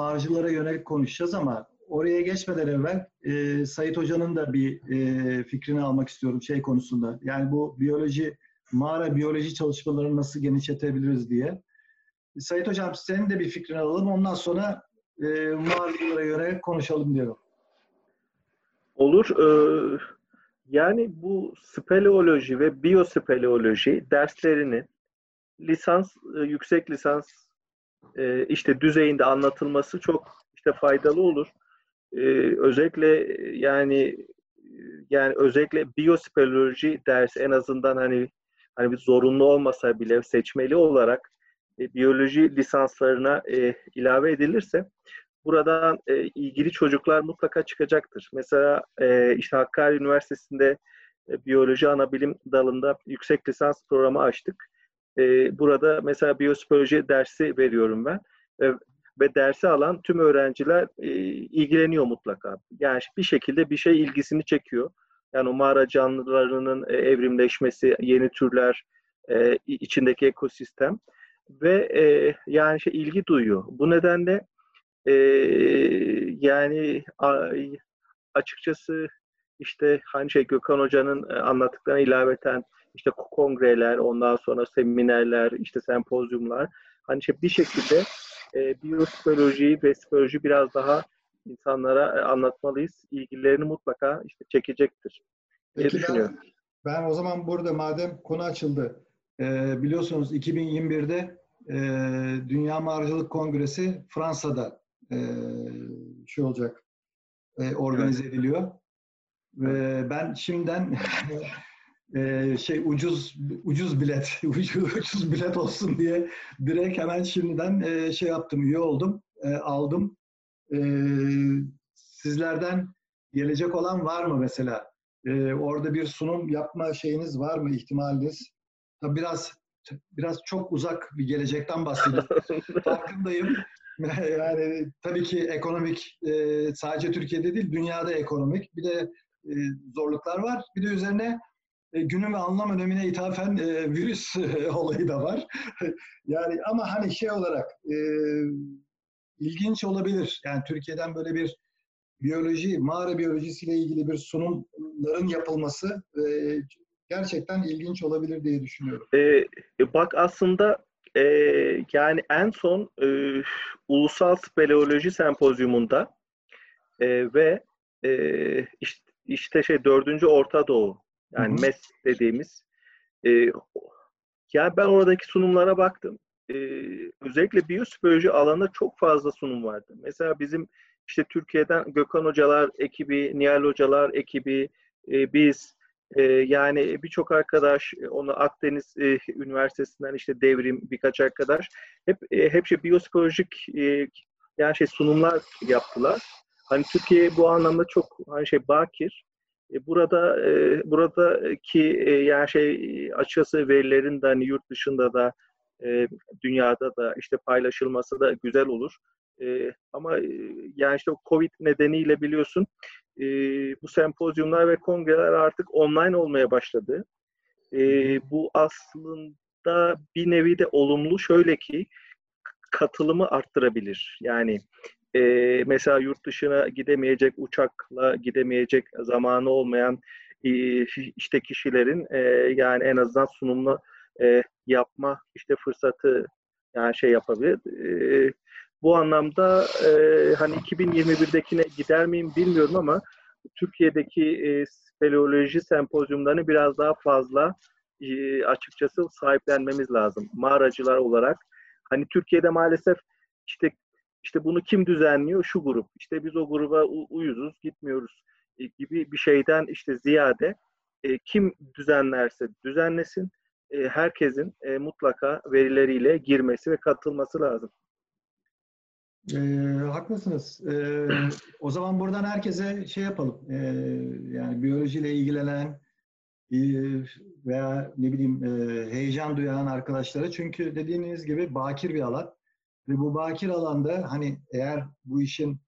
marjılara yönelik konuşacağız ama oraya geçmeden evvel e, Sayit Hoca'nın da bir e, fikrini almak istiyorum şey konusunda. Yani bu biyoloji, mağara biyoloji çalışmalarını nasıl genişletebiliriz diye. Sayit Hocam senin de bir fikrini alalım. Ondan sonra e, marjılara yönelik konuşalım diyorum. Olur. Ee, yani bu speleoloji ve biyospeleoloji derslerini lisans, e, yüksek lisans e, işte düzeyinde anlatılması çok işte faydalı olur. E, özellikle yani yani özellikle biyospeleoloji dersi en azından hani hani bir zorunlu olmasa bile seçmeli olarak e, biyoloji lisanslarına e, ilave edilirse buradan e, ilgili çocuklar mutlaka çıkacaktır. Mesela e, işte Hakkari Üniversitesi'nde e, biyoloji anabilim dalında yüksek lisans programı açtık. E, burada mesela biyospoloji dersi veriyorum ben. E, ve dersi alan tüm öğrenciler e, ilgileniyor mutlaka. Yani bir şekilde bir şey ilgisini çekiyor. Yani o mağara canlılarının e, evrimleşmesi, yeni türler, e, içindeki ekosistem ve e, yani şey ilgi duyuyor. Bu nedenle e, yani a, açıkçası işte hani şey Gökhan Hoca'nın e, anlattıklarına ilaveten işte kongreler, ondan sonra seminerler, işte sempozyumlar hani şey bir şekilde e, biyospeleolojiyi ve speleoloji biraz daha insanlara e, anlatmalıyız. İlgilerini mutlaka işte çekecektir diye Peki düşünüyorum. ben, ben o zaman burada madem konu açıldı, e, biliyorsunuz 2021'de e, Dünya Mağaracılık Kongresi Fransa'da e, şey olacak, e, organize ediliyor. Ve ben şimdiden [laughs] e, şey ucuz ucuz bilet [laughs] ucuz, ucuz bilet olsun diye direkt hemen şimdiden e, şey yaptım üye oldum e, aldım. E, sizlerden gelecek olan var mı mesela? E, orada bir sunum yapma şeyiniz var mı ihtimaliniz? Tabii biraz biraz çok uzak bir gelecekten bahsediyorum [laughs] farkındayım. [laughs] Yani tabii ki ekonomik e, sadece Türkiye'de değil dünyada ekonomik. Bir de e, zorluklar var. Bir de üzerine günün ve anlam önemine ithafen e, virüs e, [laughs] olayı da var. [laughs] yani ama hani şey olarak e, ilginç olabilir. Yani Türkiye'den böyle bir biyoloji, mağara biyolojisiyle ilgili bir sunumların yapılması e, gerçekten ilginç olabilir diye düşünüyorum. E, bak aslında e, yani en son e, Ulusal Speleoloji Sempozyumunda e, ve e, işte, işte şey dördüncü Orta Doğu yani Hı hı. MES dediğimiz. E, yani ben oradaki sunumlara baktım. E, özellikle biyospeleoloji alanında çok fazla sunum vardı. Mesela bizim işte Türkiye'den Gökhan Hocalar ekibi, Nihal Hocalar ekibi, e, biz e, yani birçok arkadaş, e, onu Akdeniz e, Üniversitesi'nden işte devrim birkaç arkadaş hep e, hep şey biyospolojik e, yani şey sunumlar yaptılar. Hani Türkiye bu anlamda çok hani şey bakir. E, burada e, buradaki e, yani şey açıkçası verilerin de hani yurt dışında da e, dünyada da işte paylaşılması da güzel olur. E, ama e, yani işte o Covid nedeniyle biliyorsun e, bu sempozyumlar ve kongreler artık online olmaya başladı. E, bu aslında bir nevi de olumlu şöyle ki katılımı arttırabilir. Yani e, mesela yurt dışına gidemeyecek, uçakla gidemeyecek zamanı olmayan e, işte kişilerin e, yani en azından sunumlu e, yapma işte fırsatı yani şey yapabilir. E, bu anlamda e, hani 2021'dekine gider miyim bilmiyorum ama Türkiye'deki e, speleoloji sempozyumlarını biraz daha fazla e, açıkçası sahiplenmemiz lazım. Mağaracılar olarak. Hani Türkiye'de maalesef işte işte bunu kim düzenliyor? Şu grup. İşte biz o gruba uyuzuz, gitmiyoruz e, gibi bir şeyden işte ziyade e, kim düzenlerse düzenlesin e, herkesin e, mutlaka verileriyle girmesi ve katılması lazım. E, haklısınız. E, o zaman buradan herkese şey yapalım. E, yani biyolojiyle ilgilenen e, veya ne bileyim e, heyecan duyan arkadaşlara çünkü dediğiniz gibi bakir bir alan ve bu bakir alanda hani eğer bu işin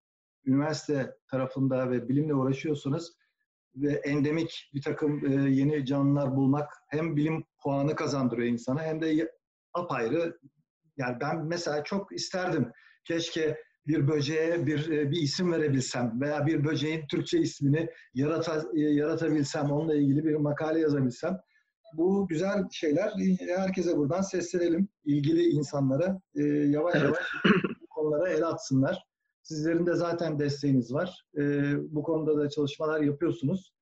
üniversite tarafında ve bilimle uğraşıyorsanız ve endemik bir takım e, yeni canlılar bulmak hem bilim puanı kazandırıyor insana hem de apayrı. Yani ben mesela çok isterdim. Keşke bir böceğe bir e, bir isim verebilsem veya bir böceğin Türkçe ismini yarata, e, yaratabilsem, onunla ilgili bir makale yazabilsem. Bu güzel şeyler. Herkese buradan seslenelim. ilgili insanlara e, yavaş yavaş bu konulara el atsınlar. Sizlerin de zaten desteğiniz var. E, bu konuda da çalışmalar yapıyorsunuz.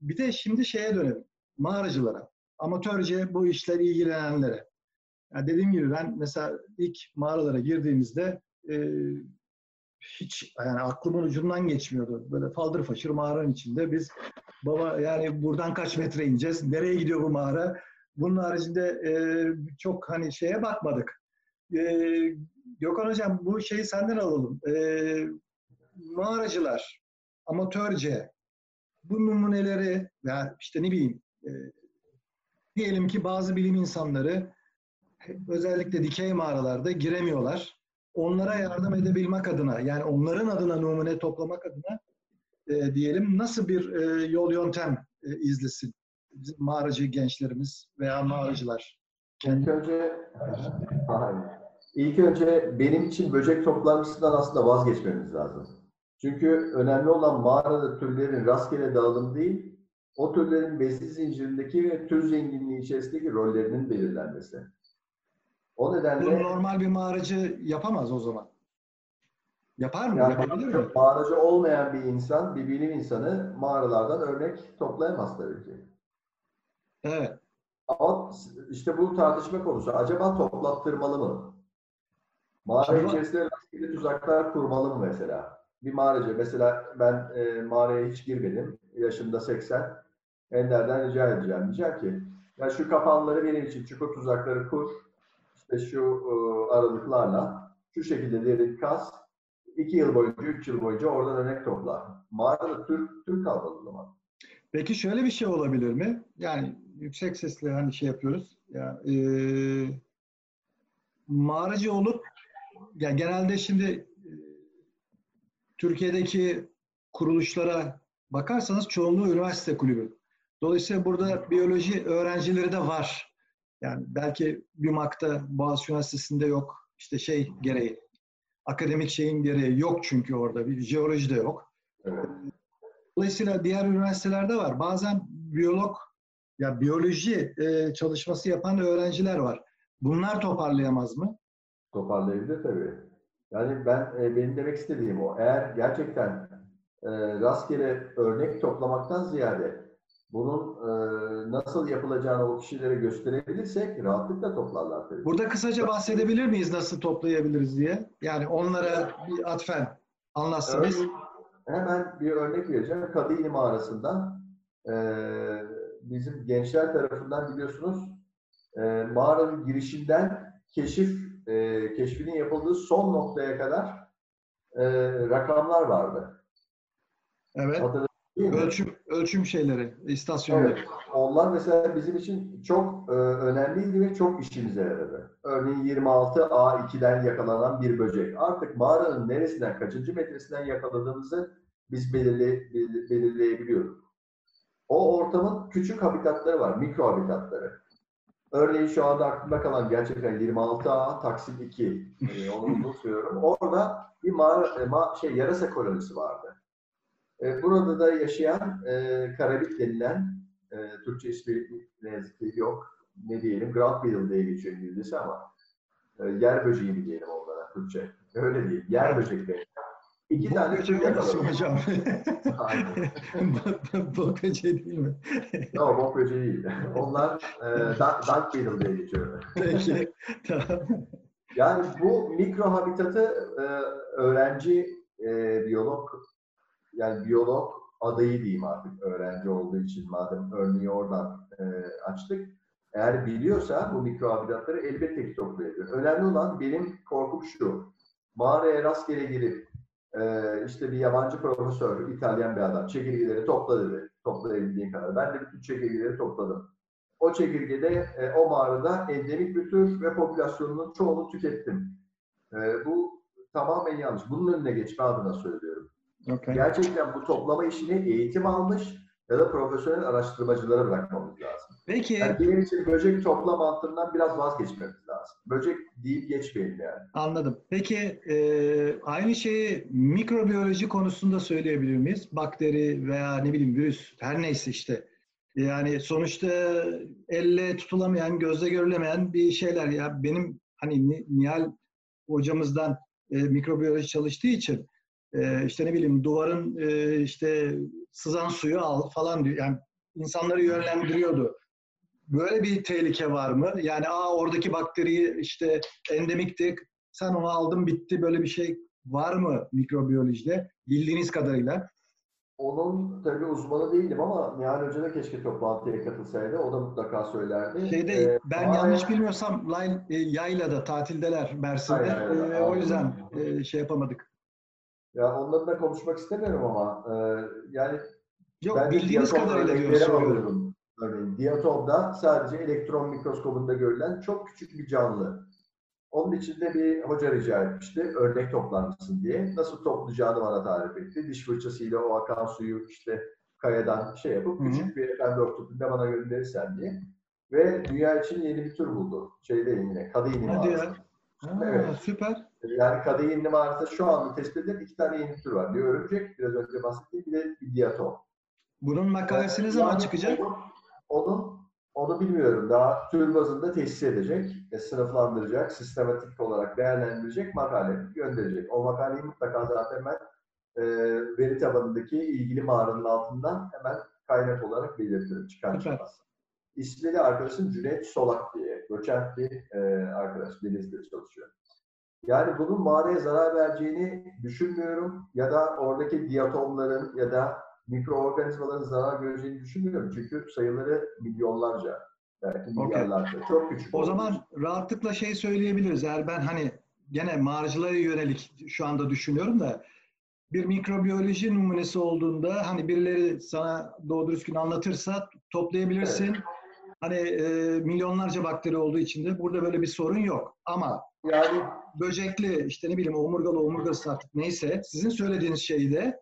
Bir de şimdi şeye dönelim. Mağaracılara. Amatörce bu işler ilgilenenlere. Yani dediğim gibi ben mesela ilk mağaralara girdiğimizde e, hiç yani aklımın ucundan geçmiyordu. Böyle faldır faşır mağaranın içinde biz baba yani buradan kaç metre ineceğiz? Nereye gidiyor bu mağara? Bunun haricinde e, çok hani şeye bakmadık. E, Gökhan Hocam bu şeyi senden alalım. E, mağaracılar amatörce bu numuneleri ya işte ne bileyim e, diyelim ki bazı bilim insanları özellikle dikey mağaralarda giremiyorlar onlara yardım edebilmek adına, yani onların adına numune toplamak adına e, diyelim nasıl bir e, yol yöntem e, izlesin bizim mağaracı gençlerimiz veya mağaracılar? İlk önce ilk önce benim için böcek toplantısı aslında vazgeçmemiz lazım. Çünkü önemli olan mağarada türlerin rastgele dağılımı değil, o türlerin besin zincirindeki ve tür zenginliği içerisindeki rollerinin belirlenmesi. O nedenle... Bunu normal bir mağaracı yapamaz o zaman. Yapar mı? Yani Yapabilir mi? Mağaracı olmayan bir insan, bir bilim insanı mağaralardan örnek toplayamaz tabii ki. Evet. Ama işte bu tartışma konusu. Acaba toplattırmalı mı? Mağara Acaba... içerisinde rastgele tuzaklar kurmalı mı mesela? Bir mağaracı, mesela ben e, mağaraya hiç girmedim. Yaşımda 80. Ender'den rica edeceğim. Diyeceğim ki, ya şu kapanları benim için çukur tuzakları kur işte şu e, aralıklarla şu şekilde derin kas iki yıl boyunca, üç yıl boyunca oradan örnek topla. Mağarada Türk, Türk kalmadı o zaman. Peki şöyle bir şey olabilir mi? Yani yüksek sesle hani şey yapıyoruz. Ya, e, mağaracı olup ya genelde şimdi e, Türkiye'deki kuruluşlara bakarsanız çoğunluğu üniversite kulübü. Dolayısıyla burada biyoloji öğrencileri de var. Yani belki BÜMAK'ta Boğaziçi Üniversitesi'nde yok. İşte şey gereği, akademik şeyin gereği yok çünkü orada. Bir jeoloji de yok. Evet. Dolayısıyla diğer üniversitelerde var. Bazen biyolog, ya biyoloji e, çalışması yapan öğrenciler var. Bunlar toparlayamaz mı? Toparlayabilir tabii. Yani ben e, benim demek istediğim o. Eğer gerçekten e, rastgele örnek toplamaktan ziyade bunun e, nasıl yapılacağını o kişilere gösterebilirsek rahatlıkla toplarlar tabii. Burada kısaca bahsedebilir miyiz nasıl toplayabiliriz diye? Yani onlara bir atfen anlatsanız. Örneğin, hemen bir örnek vereceğim. Kadıyni mağarasından e, bizim gençler tarafından biliyorsunuz e, mağaranın girişinden keşif e, keşfinin yapıldığı son noktaya kadar e, rakamlar vardı. Evet. Ölçüm, ölçüm şeyleri, istasyonları. Evet. Onlar mesela bizim için çok e, önemliydi ve çok işimize yaradı. Örneğin 26A2'den yakalanan bir böcek. Artık mağaranın neresinden, kaçıncı metresinden yakaladığımızı biz belirle, belir, belirleyebiliyoruz. O ortamın küçük habitatları var, mikro habitatları. Örneğin şu anda aklımda kalan gerçekten 26A Taksim 2, e, onu unutuyorum. Orada bir mağara, e, ma, şey, yarasa kolonisi vardı. E, burada da yaşayan e, karabit denilen, e, Türkçe ismi ne yazık ki yok, ne diyelim, Grand Beetle diye geçiyor İngilizcesi ama e, yer böceği mi diyelim onlara Türkçe. Öyle değil, yer böcekleri. İki Bok tane olmasın yakaladım. hocam. Bok böceği değil mi? Ama bok böceği değil. Onlar e, Dunk Beetle diye geçiyor. Peki. Tamam. Yani bu mikro habitatı e, öğrenci e, biyolog yani biyolog adayı diyeyim artık öğrenci olduğu için madem örneği oradan e, açtık. Eğer biliyorsa bu mikro habitatları elbette ki toplayabilir. Önemli olan benim korkum şu. Mağaraya rastgele girip e, işte bir yabancı profesör, İtalyan bir adam çekirgeleri topla dedi. Toplayabildiği kadar. Ben de bütün çekirgeleri topladım. O çekirgede e, o mağarada endemik bir tür ve popülasyonunun çoğunu tükettim. E, bu tamamen yanlış. Bunun önüne geçme adına söylüyorum. Okay. Gerçekten bu toplama işini eğitim almış ya da profesyonel araştırmacılara bırakmamız lazım. Peki. Yani benim için böcek topla mantığından biraz vazgeçmemiz lazım. Böcek deyip geçmeyelim yani. Anladım. Peki e, aynı şeyi mikrobiyoloji konusunda söyleyebilir miyiz? Bakteri veya ne bileyim virüs her neyse işte. Yani sonuçta elle tutulamayan, gözle görülemeyen bir şeyler. Ya benim hani Ni- Nihal hocamızdan e, mikrobiyoloji çalıştığı için e, işte ne bileyim duvarın e, işte sızan suyu al falan diyor. Yani insanları yönlendiriyordu. Böyle bir tehlike var mı? Yani aa oradaki bakteriyi işte endemikti, sen onu aldın bitti böyle bir şey var mı mikrobiyolojide bildiğiniz kadarıyla? Onun tabii uzmanı değilim ama Nihal Hoca da keşke toplantıya katılsaydı. O da mutlaka söylerdi. Şeyde Ee, ben mağaraya- yanlış bilmiyorsam Lay- e, Yayla'da tatildeler Mersin'de. Aynen, aynen. E, o yüzden e, şey yapamadık. Ya ondan da konuşmak istemiyorum ama e, yani Yok ben de bildiğiniz diatom kadarıyla diyor örnekleri soruyorum. alıyorum. Örneğin diatomda sadece elektron mikroskobunda görülen çok küçük bir canlı. Onun için de bir hoca rica etmişti. Örnek toplantırsın diye. Nasıl toplayacağını bana tarif etti. Diş fırçasıyla o akan suyu işte kayadan şey yapıp Hı hı. küçük bir efendi örtüpünde bana gönderirsen diye. Ve dünya için yeni bir tür buldu. Şeyde yine Kadıyni Hadi mağarası. ya. Ha, Evet. Süper. Yani Kadıyni mağarasında şu anda tespit edilen iki tane yeni tür var. Bir örümcek, biraz önce bahsettiğim bir de bir diatom. Bunun makalesi ne zaman çıkacak? Onun, onu bilmiyorum. Daha tür bazında tesis edecek, e, sınıflandıracak, sistematik olarak değerlendirecek, makale gönderecek. O makaleyi mutlaka zaten ben e, veri tabanındaki ilgili mağaranın altından hemen kaynak olarak belirtirim. Çıkmaz. İsmi de arkadaşım Cüneyt Solak diye. Doçent bir e, arkadaş. Denizli'de çalışıyor. Yani bunun mağaraya zarar vereceğini düşünmüyorum. Ya da oradaki diatomların ya da mikroorganizmaların zarar göreceğini düşünmüyorum. Çünkü sayıları milyonlarca, belki milyarlarca. Çok küçük. O zaman rahatlıkla şey söyleyebiliriz. Eğer ben hani gene mağaracılara yönelik şu anda düşünüyorum da bir mikrobiyoloji numunesi olduğunda hani birileri sana doğru düzgün anlatırsa toplayabilirsin. Hani e, milyonlarca bakteri olduğu için de burada böyle bir sorun yok. Ama yani böcekli işte ne bileyim omurgalı omurgası artık neyse sizin söylediğiniz şeyde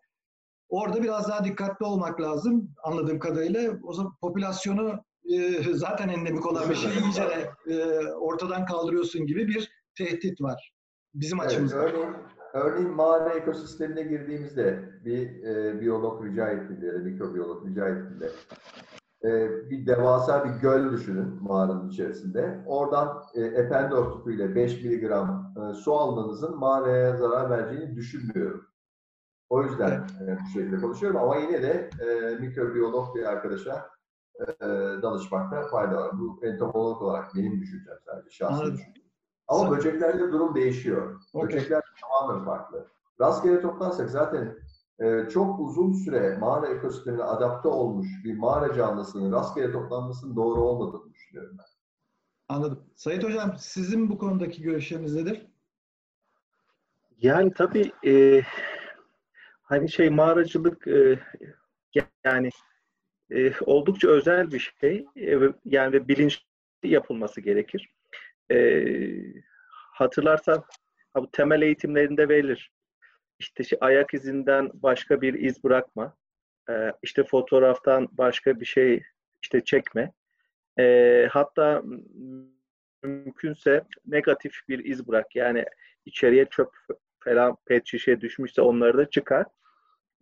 orada biraz daha dikkatli olmak lazım anladığım kadarıyla. O zaman popülasyonu e, zaten endemik olan bir şeyi iyice de, e, ortadan kaldırıyorsun gibi bir tehdit var bizim evet, açımızdan. örneğin, örneğin mağara ekosistemine girdiğimizde bir e, biyolog rica ya da mikrobiyolog rica ettiğinde e, bir devasa bir göl düşünün mağaranın içerisinde. Oradan e, ependor tüpüyle 5 miligram e, su almanızın mağaraya zarar vereceğini düşünmüyorum. O yüzden e, bu şekilde konuşuyorum ama yine de e, mikrobiyolog bir arkadaşa e, danışmakta fayda var. Bu entomolog olarak benim düşüncem sadece şahsi düşüncem. Ama böceklerde durum değişiyor. Okey. Böcekler tamamen farklı. Rastgele toplarsak zaten e, çok uzun süre mağara ekosistemine adapte olmuş bir mağara canlısının rastgele toplanmasının doğru olmadığını düşünüyorum ben. Anladım. Sayit Hocam sizin bu konudaki görüşleriniz nedir? Yani tabii e, hani şey mağaracılık e, yani e, oldukça özel bir şey. E, yani ve bilinçli yapılması gerekir. E, hatırlarsan ha, bu temel eğitimlerinde verilir. İşte şey, ayak izinden başka bir iz bırakma. E, işte fotoğraftan başka bir şey işte çekme. E, hatta mümkünse negatif bir iz bırak. Yani içeriye çöp falan pet şişe düşmüşse onları da çıkar.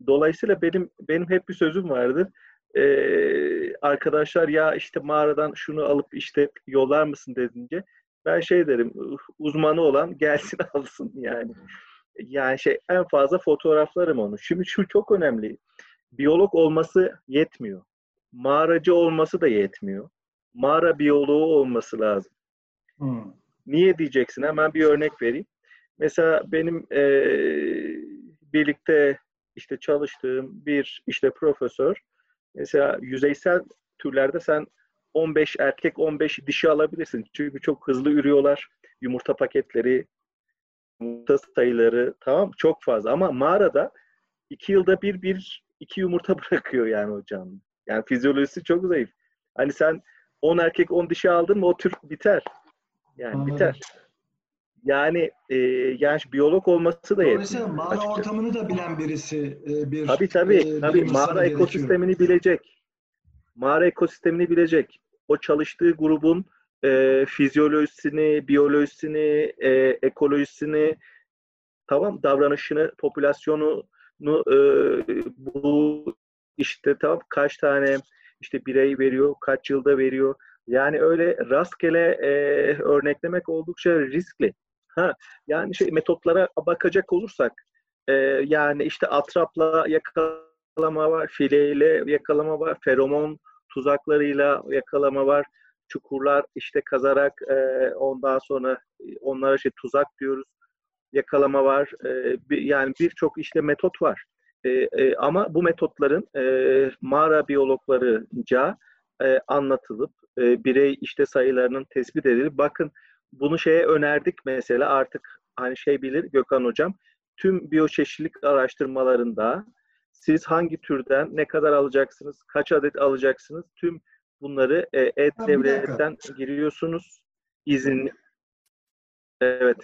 Dolayısıyla benim benim hep bir sözüm vardır. Ee, arkadaşlar ya işte mağaradan şunu alıp işte yollar mısın dedince ben şey derim "Uh, uzmanı olan gelsin [laughs] alsın yani. Yani şey en fazla fotoğraflarım onu. Şimdi şu çok önemli. Biyolog olması yetmiyor. Mağaracı olması da yetmiyor. Mağara biyoloğu olması lazım. Hmm. Niye diyeceksin? Hemen bir örnek vereyim. Mesela benim eee, birlikte işte çalıştığım bir işte profesör mesela yüzeysel türlerde sen 15 erkek 15 dişi alabilirsin. Çünkü çok hızlı ürüyorlar. Yumurta paketleri, yumurta sayıları tamam çok fazla. Ama mağarada iki yılda bir bir iki yumurta [laughs] bırakıyor yani o canlı. Yani fizyolojisi çok zayıf. Hani sen 10 erkek 10 dişi aldın mı o tür biter. Yani Anladım. biter. Yani e, yani biyolog olması da yetmiyor. mağara açıkçası. ortamını da bilen birisi e, bir Tabii tabii. e, tabii. Mağara gerekiyor. ekosistemini bilecek. Mağara ekosistemini bilecek. O çalıştığı grubun e, fizyolojisini, biyolojisini, e, ekolojisini, tamam davranışını, popülasyonunu e, bu işte tamam kaç tane işte birey veriyor, kaç yılda veriyor. Yani öyle rastgele e, örneklemek oldukça riskli. Ha, yani şey metotlara bakacak olursak e, yani işte atrapla yakalama var, fileyle yakalama var, feromon tuzaklarıyla yakalama var, çukurlar işte kazarak e, ondan sonra onlara şey tuzak diyoruz, yakalama var. E, bir, yani birçok işte metot var. E, e, ama bu metotların e, mağara biyologlarınca e, anlatılıp e, birey işte sayılarının tespit edilip bakın bunu şeye önerdik mesela artık hani şey bilir Gökhan hocam tüm biyoçeşitlilik araştırmalarında siz hangi türden ne kadar alacaksınız, kaç adet alacaksınız tüm bunları e, e-devletten giriyorsunuz izin Evet.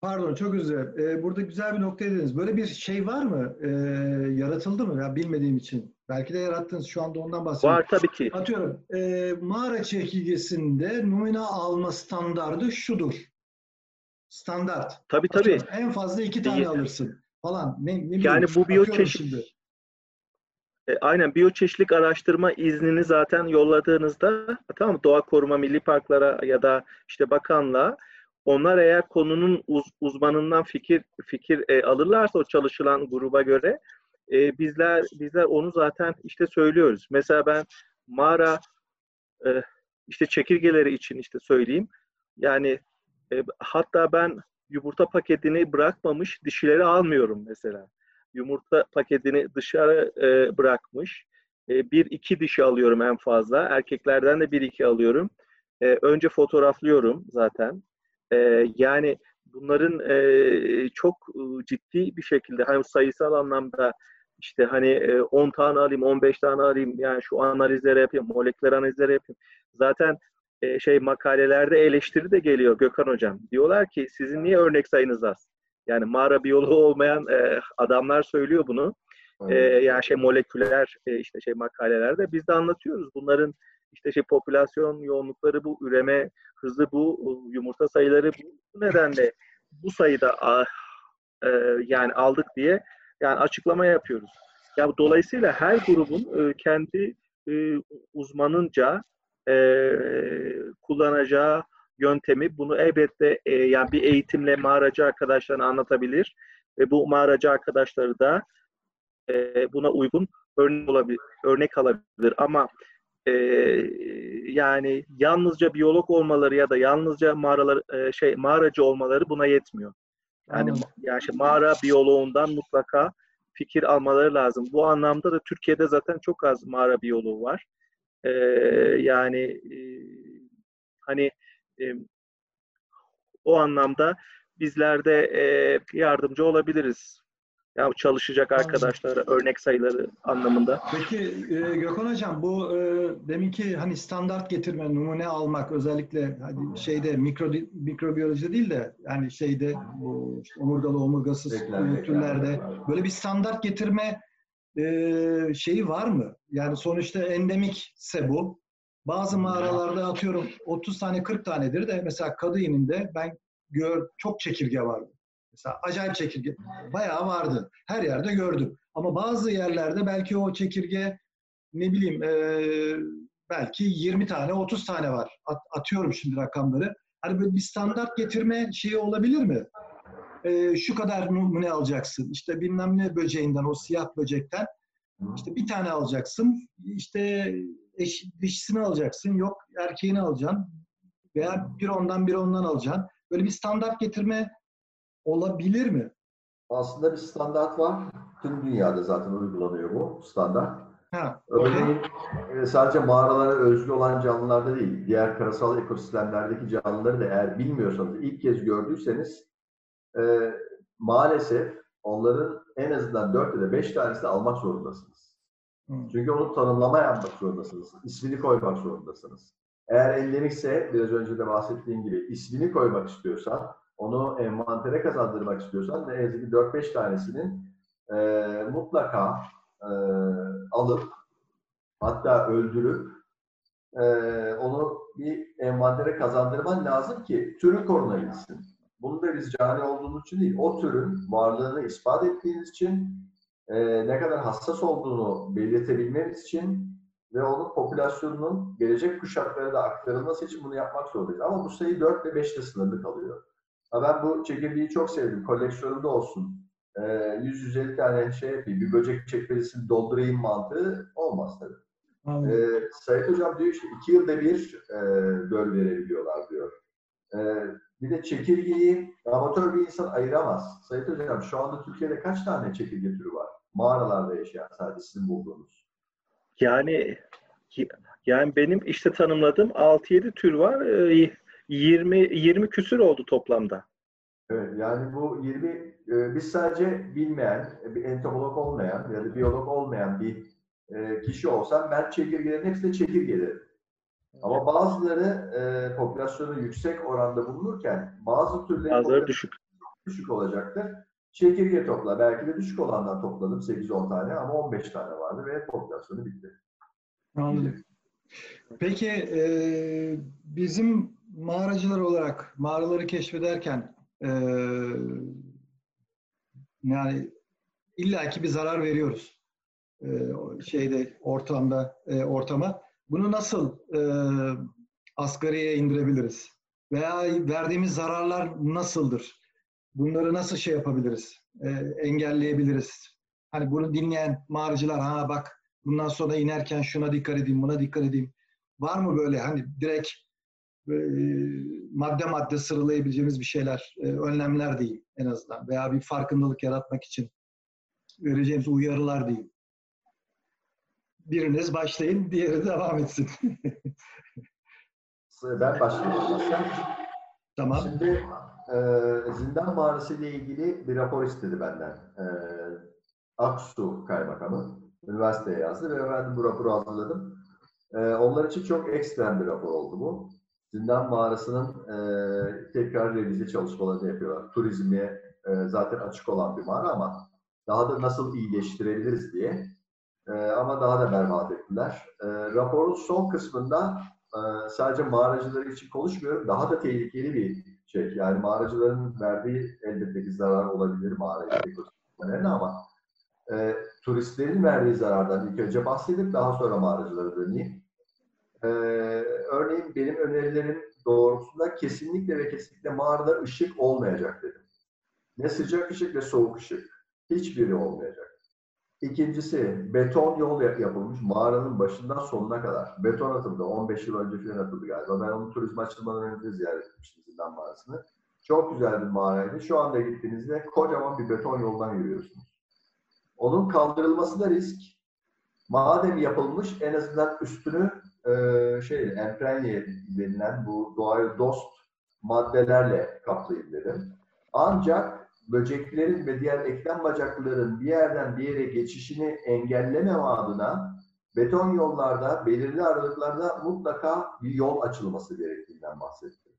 Pardon çok özür dilerim. Ee, burada güzel bir nokta dediniz. Böyle bir şey var mı? Ee, yaratıldı mı? Ya bilmediğim için. Belki de yarattınız. Şu anda ondan bahsediyorum. Var tabii ki. Atıyorum. E, mağara çekirgesinde numune alma standardı şudur. Standart. Tabii tabii. Atıyorum, en fazla iki tane alırsın falan. Ne, ne Yani bu biyoçeşit. E, aynen biyoçeşitlik araştırma iznini zaten yolladığınızda tamam? Doğa Koruma Milli Parklara ya da işte bakanlığa onlar eğer konunun uz- uzmanından fikir fikir e, alırlarsa o çalışılan gruba göre e, bizler bizler onu zaten işte söylüyoruz. Mesela ben mağara e, işte çekirgeleri için işte söyleyeyim. Yani e, hatta ben yumurta paketini bırakmamış dişileri almıyorum mesela. Yumurta paketini dışarı e, bırakmış. E, bir iki dişi alıyorum en fazla. Erkeklerden de bir iki alıyorum. E, önce fotoğraflıyorum zaten. E, yani bunların e, çok e, ciddi bir şekilde hani sayısal anlamda işte hani e, 10 tane alayım, 15 tane alayım yani şu analizleri yapayım, moleküler analizleri yapayım. Zaten e, şey makalelerde eleştiri de geliyor Gökhan Hocam. Diyorlar ki sizin niye örnek sayınız az? Yani mağara biyoloğu olmayan e, adamlar söylüyor bunu. E, yani şey moleküler e, işte şey makalelerde biz de anlatıyoruz. Bunların işte şey popülasyon yoğunlukları bu, üreme hızı bu, yumurta sayıları bu nedenle bu sayıda ah, e, yani aldık diye yani açıklama yapıyoruz. Ya dolayısıyla her grubun e, kendi e, uzmanınca e, kullanacağı yöntemi bunu elbette e, yani bir eğitimle mağaracı arkadaşlarına anlatabilir ve bu mağaracı arkadaşları da e, buna uygun örnek olabilir, örnek alabilir ama e, yani yalnızca biyolog olmaları ya da yalnızca mağaralar e, şey mağaracı olmaları buna yetmiyor. Yani Anladım. yani şey, mağara biyoloğundan mutlaka fikir almaları lazım. Bu anlamda da Türkiye'de zaten çok az mağara biyoloğu var. E, yani e, hani e, o anlamda bizler de e, yardımcı olabiliriz. Ya çalışacak arkadaşlara örnek sayıları anlamında. Peki e, Gökhan Hocam bu e, deminki hani standart getirme, numune almak özellikle hani şeyde mikro mikrobiyolojide değil de yani şeyde bu işte omurgalı omurgasız Beklenmek türlerde yani. böyle bir standart getirme e, şeyi var mı? Yani sonuçta endemikse bu. Bazı mağaralarda atıyorum 30 tane 40 tanedir de mesela Kadıgın'da ben gör çok çekirge vardı. Mesela acayip çekirge bayağı vardı. Her yerde gördüm. Ama bazı yerlerde belki o çekirge ne bileyim e, belki 20 tane 30 tane var. At- atıyorum şimdi rakamları. Hani böyle bir standart getirme şeyi olabilir mi? E, şu kadar numune alacaksın. İşte bilmem ne böceğinden, o siyah böcekten işte bir tane alacaksın. İşte eş, dişisini alacaksın. Yok erkeğini alacaksın. Veya bir ondan bir ondan alacaksın. Böyle bir standart getirme olabilir mi? Aslında bir standart var. Tüm dünyada zaten uygulanıyor bu standart. Ha. Örneğin e, sadece mağaralara özgü olan canlılarda değil, diğer karasal ekosistemlerdeki canlıları da eğer bilmiyorsanız, ilk kez gördüyseniz e, maalesef onların en azından 4 ya da 5 tanesini almak zorundasınız. Çünkü onu tanımlama yapmak zorundasınız. İsmini koymak zorundasınız. Eğer endemikse, biraz önce de bahsettiğim gibi ismini koymak istiyorsan, onu envantere kazandırmak istiyorsan ne yazık ki 4-5 tanesinin e, mutlaka e, alıp hatta öldürüp e, onu bir envantere kazandırman lazım ki türün korunabilsin. Bunu da biz cani olduğumuz için değil, o türün varlığını ispat ettiğiniz için, e, ne kadar hassas olduğunu belirtebilmemiz için ve onun popülasyonunun gelecek kuşaklara da aktarılması için bunu yapmak zorundayız. Ama bu sayı 4 ve 5'te sınırlı kalıyor. Ha ben bu çekirdeği çok sevdim. Koleksiyonumda olsun. E, 100-150 tane şey yapayım, bir böcek çekmecesini doldurayım mantığı olmaz tabii. Anladım. Ee, Sayit Hocam diyor işte iki yılda bir e, göl verebiliyorlar diyor. Ee, bir de çekirgeyi amatör bir insan ayıramaz. Sayit Hocam şu anda Türkiye'de kaç tane çekirge türü var? Mağaralarda yaşayan sadece sizin bulduğunuz. Yani yani benim işte tanımladığım 6-7 tür var. Ee, 20 20 küsür oldu toplamda. Evet yani bu 20 e, biz sadece bilmeyen, e, bir entomolog olmayan ya da biyolog olmayan bir e, kişi olsam ben çekirgelerin hepsi de çekirge derim. Ama bazıları e, popülasyonu yüksek oranda bulunurken bazı türlerin Bazıları düşük. düşük olacaktır. Çekirge topla. Belki de düşük olandan topladım 8-10 tane ama 15 tane vardı ve popülasyonu bitti. Anladım. Peki e, bizim mağaracılar olarak mağaraları keşfederken e, yani illaki bir zarar veriyoruz e, şeyde ortamda e, ortama. Bunu nasıl e, asgariye indirebiliriz? Veya verdiğimiz zararlar nasıldır? Bunları nasıl şey yapabiliriz? E, engelleyebiliriz? Hani bunu dinleyen mağaracılar ha bak bundan sonra inerken şuna dikkat edeyim, buna dikkat edeyim. Var mı böyle hani direkt e, madde madde sıralayabileceğimiz bir şeyler, e, önlemler diyeyim en azından veya bir farkındalık yaratmak için vereceğimiz uyarılar diyeyim. Biriniz başlayın, diğeri [laughs] devam etsin. Ben başlayayım. tamam. Şimdi e, zindan mağarası ile ilgili bir rapor istedi benden. E, Aksu Kaymakamı üniversiteye yazdı ve ben bu raporu hazırladım. E, onlar için çok ekstrem bir rapor oldu bu. Zindan mağarasının e, tekrar revize çalışmalarını yapıyorlar. Turizme e, zaten açık olan bir mağara ama daha da nasıl iyileştirebiliriz diye. E, ama daha da berbat ettiler. E, raporun son kısmında e, sadece mağaracılar için konuşmuyorum. Daha da tehlikeli bir şey. Yani mağaracıların verdiği elbette ki zarar olabilir mağara ekosistemlerine ama e, turistlerin verdiği zarardan ilk önce bahsedip daha sonra mağaracılara döneyim. E, örneğin benim önerilerim doğrultusunda kesinlikle ve kesinlikle mağarada ışık olmayacak dedim. Ne sıcak ışık ne soğuk ışık. Hiçbiri olmayacak. İkincisi beton yol yap- yapılmış mağaranın başından sonuna kadar. Beton atıldı. 15 yıl önce falan atıldı galiba. Ben onu turizm açılmadan önce ziyaret etmiştim Zindan Mağarası'nı. Çok güzel bir mağaraydı. Şu anda gittiğinizde kocaman bir beton yoldan yürüyorsunuz. Onun kaldırılması da risk. Madem yapılmış en azından üstünü e, şey emprenye denilen bu doğaya dost maddelerle kaplayın. Ancak böceklerin ve diğer eklem bacaklıların bir yerden bir yere geçişini engellememe adına beton yollarda belirli aralıklarda mutlaka bir yol açılması gerektiğinden bahsettim.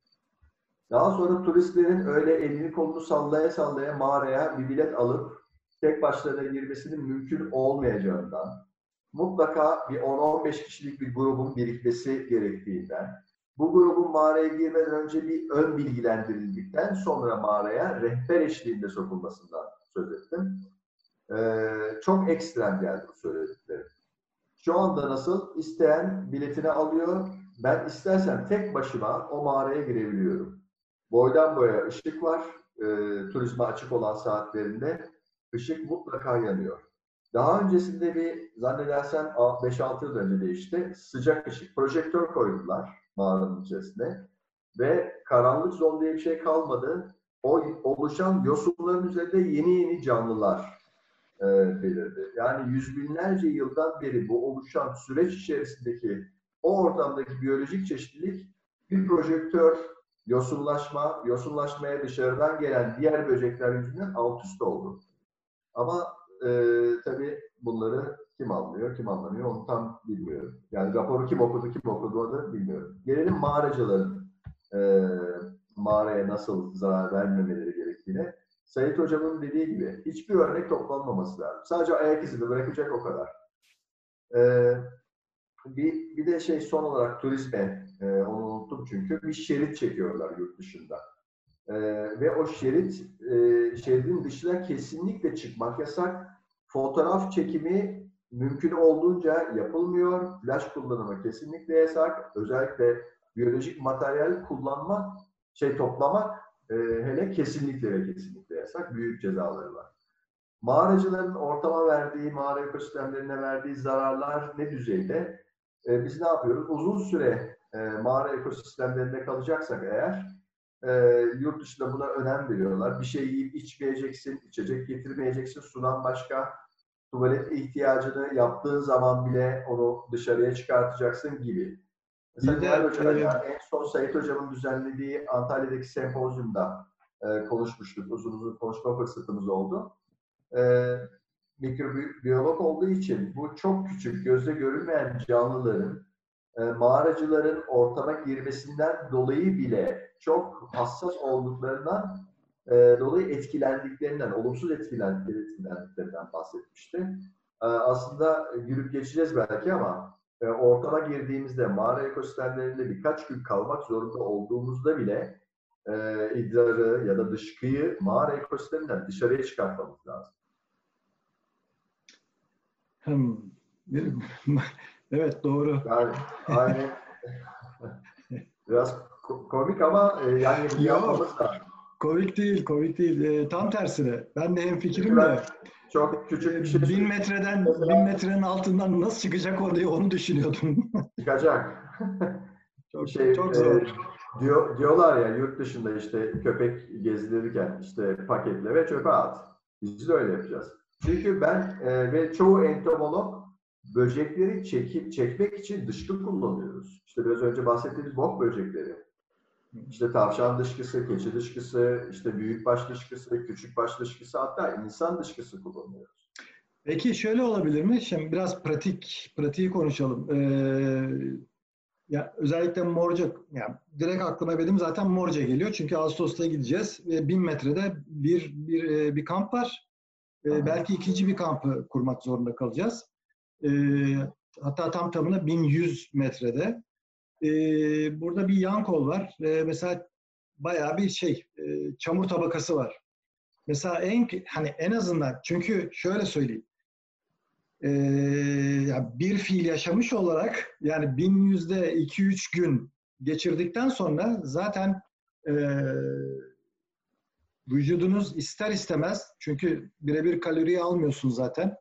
Daha sonra turistlerin öyle elini kolunu sallaya sallaya mağaraya bir bilet alıp tek başlarına girmesinin mümkün olmayacağından, mutlaka bir 10-15 kişilik bir grubun birikmesi gerektiğinden, bu grubun mağaraya girmeden önce bir ön bilgilendirildikten sonra mağaraya rehber eşliğinde sokulmasından söz ettim. Ee, çok ekstrem geldi bu söylediklerim. Şu anda nasıl? İsteyen biletini alıyor. Ben istersen tek başıma o mağaraya girebiliyorum. Boydan boya ışık var. E, turizme açık olan saatlerinde ışık mutlaka yanıyor. Daha öncesinde bir zannedersem 5-6 yıl önce değişti. Sıcak ışık, projektör koydular mağaranın içerisine. Ve karanlık zon diye bir şey kalmadı. O oluşan yosunların üzerinde yeni yeni canlılar e, belirdi. Yani yüz binlerce yıldan beri bu oluşan süreç içerisindeki o ortamdaki biyolojik çeşitlilik bir projektör, yosunlaşma, yosunlaşmaya dışarıdan gelen diğer böcekler yüzünden alt üst oldu. Ama e, tabii bunları kim anlıyor, kim anlamıyor onu tam bilmiyorum. Yani raporu kim okudu, kim okudu bilmiyorum. Gelelim mağaracıların e, mağaraya nasıl zarar vermemeleri gerektiğine. Sayit Hocam'ın dediği gibi hiçbir örnek toplanmaması lazım. Sadece ayak izini bırakacak o kadar. Ee, bir, bir de şey son olarak turizme, e, onu okudum çünkü. Bir şerit çekiyorlar yurt dışında. Ee, ve o şerit, e, şeridin dışına kesinlikle çıkmak yasak. Fotoğraf çekimi mümkün olduğunca yapılmıyor. Flash kullanımı kesinlikle yasak. Özellikle biyolojik materyal kullanmak, şey toplamak e, hele kesinlikle ve kesinlikle yasak. Büyük cezaları var. Mağaracıların ortama verdiği, mağara ekosistemlerine verdiği zararlar ne düzeyde? E, biz ne yapıyoruz? Uzun süre e, mağara ekosistemlerinde kalacaksak eğer, e, yurt dışında buna önem veriyorlar. Bir şey yiyip içmeyeceksin, içecek getirmeyeceksin, sudan başka tuvalet ihtiyacını yaptığın zaman bile onu dışarıya çıkartacaksın gibi. Mesela Kemal Hoca'yla e, en son Sait Hocam'ın düzenlediği Antalya'daki sempozyumda e, konuşmuştuk. Uzun uzun konuşma fırsatımız oldu. E, mikrobiyolog olduğu için bu çok küçük, gözle görülmeyen canlıların e, mağaracıların ortama girmesinden dolayı bile çok hassas olduklarından e, dolayı etkilendiklerinden, olumsuz etkilendiklerinden bahsetmişti. E, aslında gülüp geçeceğiz belki ama e, ortama girdiğimizde mağara ekosistemlerinde birkaç gün kalmak zorunda olduğumuzda bile e, idrarı ya da dışkıyı mağara ekosisteminden dışarıya çıkartmamız lazım. Hmm. [laughs] Evet doğru. Yani yani [laughs] biraz ko- komik ama e, yani Yok. yapmamız lazım. Komik değil, komik değil. Ee, tam tersine. Ben de hem fikrim Ben de. çok küçük bir şey Bin metreden, bin metrenin altından nasıl çıkacak o diye onu düşünüyordum. [laughs] çıkacak. çok, şey, çok e, zor. diyor, diyorlar ya yurt dışında işte köpek gezdirirken işte paketle ve çöpe at. Biz de öyle yapacağız. Çünkü ben e, ve çoğu entomolog böcekleri çekip çekmek için dışkı kullanıyoruz. İşte biraz önce bahsettiğimiz bok böcekleri. İşte tavşan dışkısı, keçi dışkısı, işte büyükbaş dışkısı, küçükbaş dışkısı hatta insan dışkısı kullanıyoruz. Peki şöyle olabilir mi? Şimdi biraz pratik, pratiği konuşalım. Ee, ya özellikle Morca, yani direkt aklıma benim zaten Morca geliyor. Çünkü Ağustos'ta gideceğiz ve bin metrede bir bir e, bir kamp var. Aha. belki ikinci bir kampı kurmak zorunda kalacağız. Ee, hatta tam tamına 1100 metrede. Ee, burada bir yan kol var. Ee, mesela bayağı bir şey, e, çamur tabakası var. Mesela en hani en azından çünkü şöyle söyleyeyim. Ee, ya bir fiil yaşamış olarak yani bin yüzde iki üç gün geçirdikten sonra zaten e, vücudunuz ister istemez çünkü birebir kaloriyi almıyorsun zaten.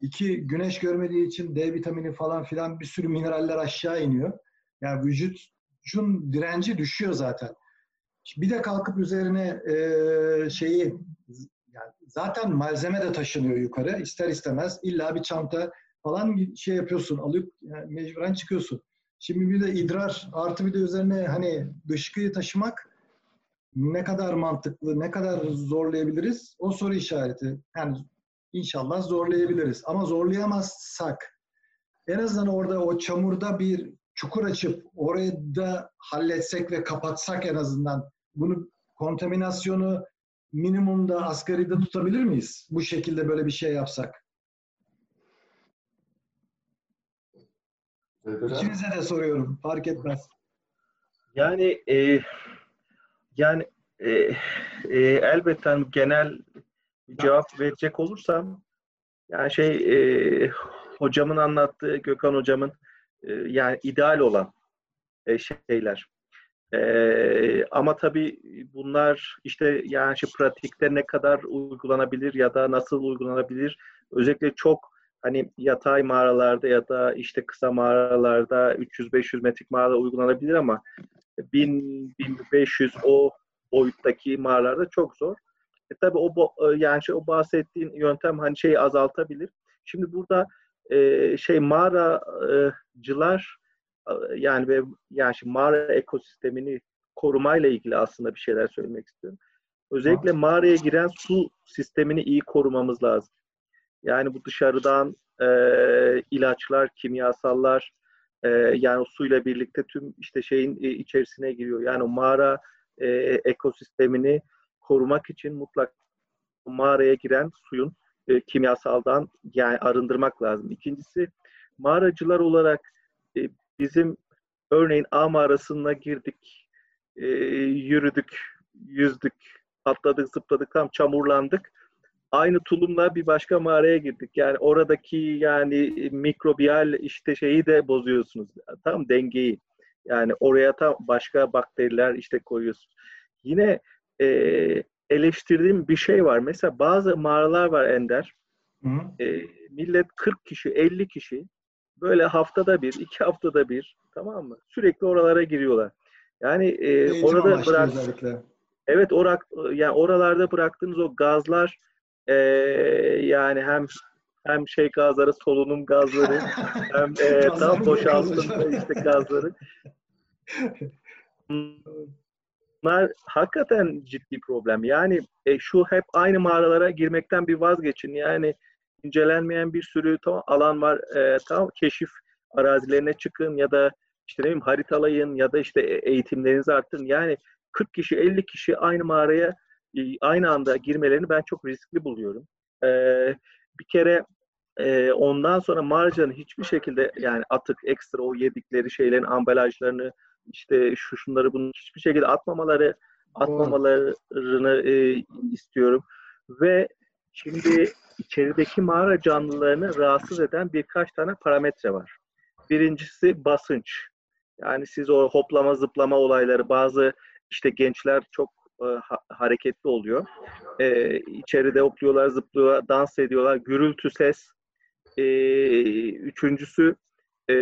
İki güneş görmediği için D vitamini falan filan bir sürü mineraller aşağı iniyor. Yani vücudun direnci düşüyor zaten. Bir de kalkıp üzerine e, şeyi yani zaten malzeme de taşınıyor yukarı ister istemez. illa bir çanta falan bir şey yapıyorsun alıp yani mecburen çıkıyorsun. Şimdi bir de idrar artı bir de üzerine hani dışkıyı taşımak ne kadar mantıklı, ne kadar zorlayabiliriz o soru işareti. Yani inşallah zorlayabiliriz ama zorlayamazsak en azından orada o çamurda bir çukur açıp orayı da halletsek ve kapatsak en azından bunu kontaminasyonu minimumda asgaride tutabilir miyiz? Bu şekilde böyle bir şey yapsak. İkinize de soruyorum. Fark etmez. Yani e, yani e, e, elbette hani genel bir cevap verecek olursam yani şey e, hocamın anlattığı Gökhan hocamın e, yani ideal olan e, şeyler. E, ama tabii bunlar işte yani şey pratikte ne kadar uygulanabilir ya da nasıl uygulanabilir özellikle çok hani yatay mağaralarda ya da işte kısa mağaralarda 300-500 metrik mağarada uygulanabilir ama 1000-1500 o boyuttaki mağaralarda çok zor. E tabii o e, yani şey, o bahsettiğin yöntem hani şeyi azaltabilir. Şimdi burada e, şey mağaracılar e, yani ve yani şimdi mağara ekosistemini korumayla ilgili aslında bir şeyler söylemek istiyorum. Özellikle mağaraya giren su sistemini iyi korumamız lazım. Yani bu dışarıdan e, ilaçlar, kimyasallar e, yani suyla birlikte tüm işte şeyin e, içerisine giriyor. Yani o mağara e, ekosistemini korumak için mutlak mağaraya giren suyun e, kimyasaldan yani arındırmak lazım. İkincisi mağaracılar olarak e, bizim örneğin A mağarasına girdik, e, yürüdük, yüzdük, atladık, zıpladık, tam çamurlandık. Aynı tulumla bir başka mağaraya girdik. Yani oradaki yani mikrobiyal işte şeyi de bozuyorsunuz. Tam dengeyi. Yani oraya tam başka bakteriler işte koyuyorsunuz. Yine e, eleştirdiğim bir şey var. Mesela bazı mağaralar var Ender. Hı hı. E, millet 40 kişi, 50 kişi böyle haftada bir, iki haftada bir tamam mı? Sürekli oralara giriyorlar. Yani e, Eğitim orada bırak, özellikle. evet orak, yani oralarda bıraktığınız o gazlar e, yani hem hem şey gazları, solunum gazları, [laughs] hem e, tam boşaltım işte gazları. [laughs] Bunlar hakikaten ciddi problem. Yani e, şu hep aynı mağaralara girmekten bir vazgeçin. Yani incelenmeyen bir sürü tamam, alan var. E, tamam keşif arazilerine çıkın ya da işte ne bileyim haritalayın ya da işte e- eğitimlerinizi arttırın. Yani 40 kişi 50 kişi aynı mağaraya e, aynı anda girmelerini ben çok riskli buluyorum. E, bir kere e, ondan sonra mağaracının hiçbir şekilde yani atık ekstra o yedikleri şeylerin ambalajlarını işte şu şunları bunu hiçbir şekilde atmamaları atmamalarını e, istiyorum ve şimdi içerideki mağara canlılarını rahatsız eden birkaç tane parametre var. Birincisi basınç. Yani siz o hoplama zıplama olayları bazı işte gençler çok e, ha- hareketli oluyor. E, içeride hopluyorlar, zıplıyorlar, dans ediyorlar. Gürültü, ses. E, üçüncüsü e,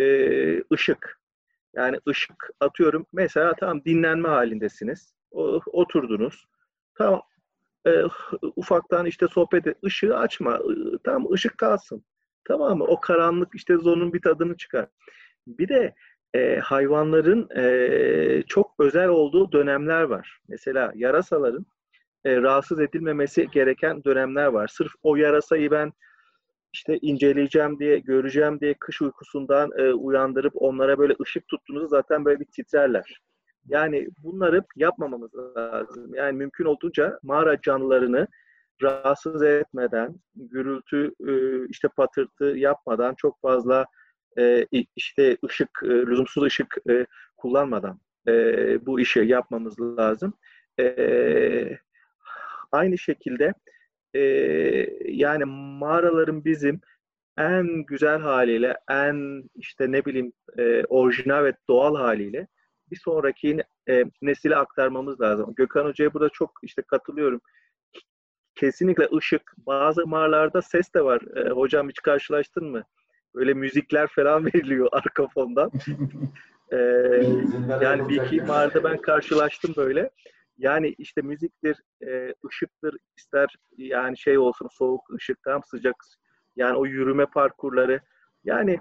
ışık. Yani ışık atıyorum. Mesela tamam dinlenme halindesiniz. Oturdunuz. Tamam e, ufaktan işte sohbet et. Işığı açma. Tamam ışık kalsın. Tamam mı? O karanlık işte zonun bir tadını çıkar. Bir de e, hayvanların e, çok özel olduğu dönemler var. Mesela yarasaların e, rahatsız edilmemesi gereken dönemler var. Sırf o yarasayı ben işte inceleyeceğim diye, göreceğim diye kış uykusundan e, uyandırıp onlara böyle ışık tuttuğunuzda zaten böyle bir titrerler. Yani bunları yapmamamız lazım. Yani mümkün olduğunca mağara canlılarını rahatsız etmeden, gürültü, e, işte patırtı yapmadan, çok fazla e, işte ışık, e, lüzumsuz ışık e, kullanmadan e, bu işi yapmamız lazım. E, aynı şekilde e, yani mağaraların bizim en güzel haliyle, en işte ne bileyim e, orijinal ve doğal haliyle bir sonraki e, nesile aktarmamız lazım. Gökhan Hoca'ya burada çok işte katılıyorum. Kesinlikle ışık, bazı mağaralarda ses de var. E, hocam hiç karşılaştın mı? Böyle müzikler falan [laughs] veriliyor arka fondan. [laughs] E, yani bir iki mağarada ben karşılaştım böyle. Yani işte müziktir, e, ışıktır, ister yani şey olsun soğuk ışık, tam sıcak. Yani o yürüme parkurları. Yani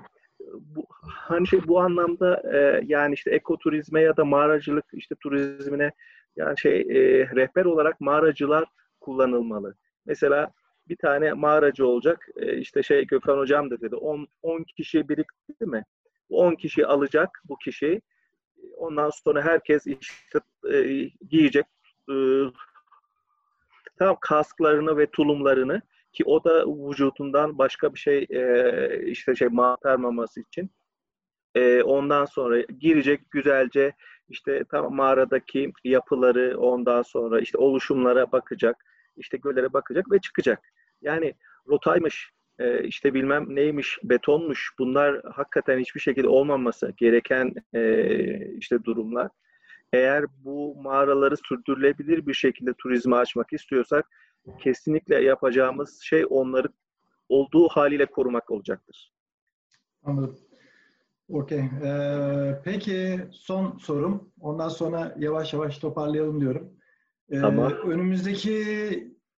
bu hani şey bu anlamda e, yani işte ekoturizme ya da mağaracılık işte turizmine yani şey e, rehber olarak mağaracılar kullanılmalı. Mesela bir tane mağaracı olacak. E, işte şey Gökhan hocam da dedi 10 10 kişi birikti mi? Bu 10 kişi alacak bu kişiyi. Ondan sonra herkes işte e, giyecek e, tam kasklarını ve tulumlarını ki o da vücudundan başka bir şey e, işte şey mantarmaması için E, ondan sonra girecek güzelce işte tam mağaradaki yapıları ondan sonra işte oluşumlara bakacak işte göllere bakacak ve çıkacak. Yani rotaymış e, işte bilmem neymiş betonmuş bunlar hakikaten hiçbir şekilde olmaması gereken e, işte durumlar. Eğer bu mağaraları sürdürülebilir bir şekilde turizme açmak istiyorsak kesinlikle yapacağımız şey onları olduğu haliyle korumak olacaktır. Anladım. Okey. Ee, peki son sorum. Ondan sonra yavaş yavaş toparlayalım diyorum. Ee, Tamam. Önümüzdeki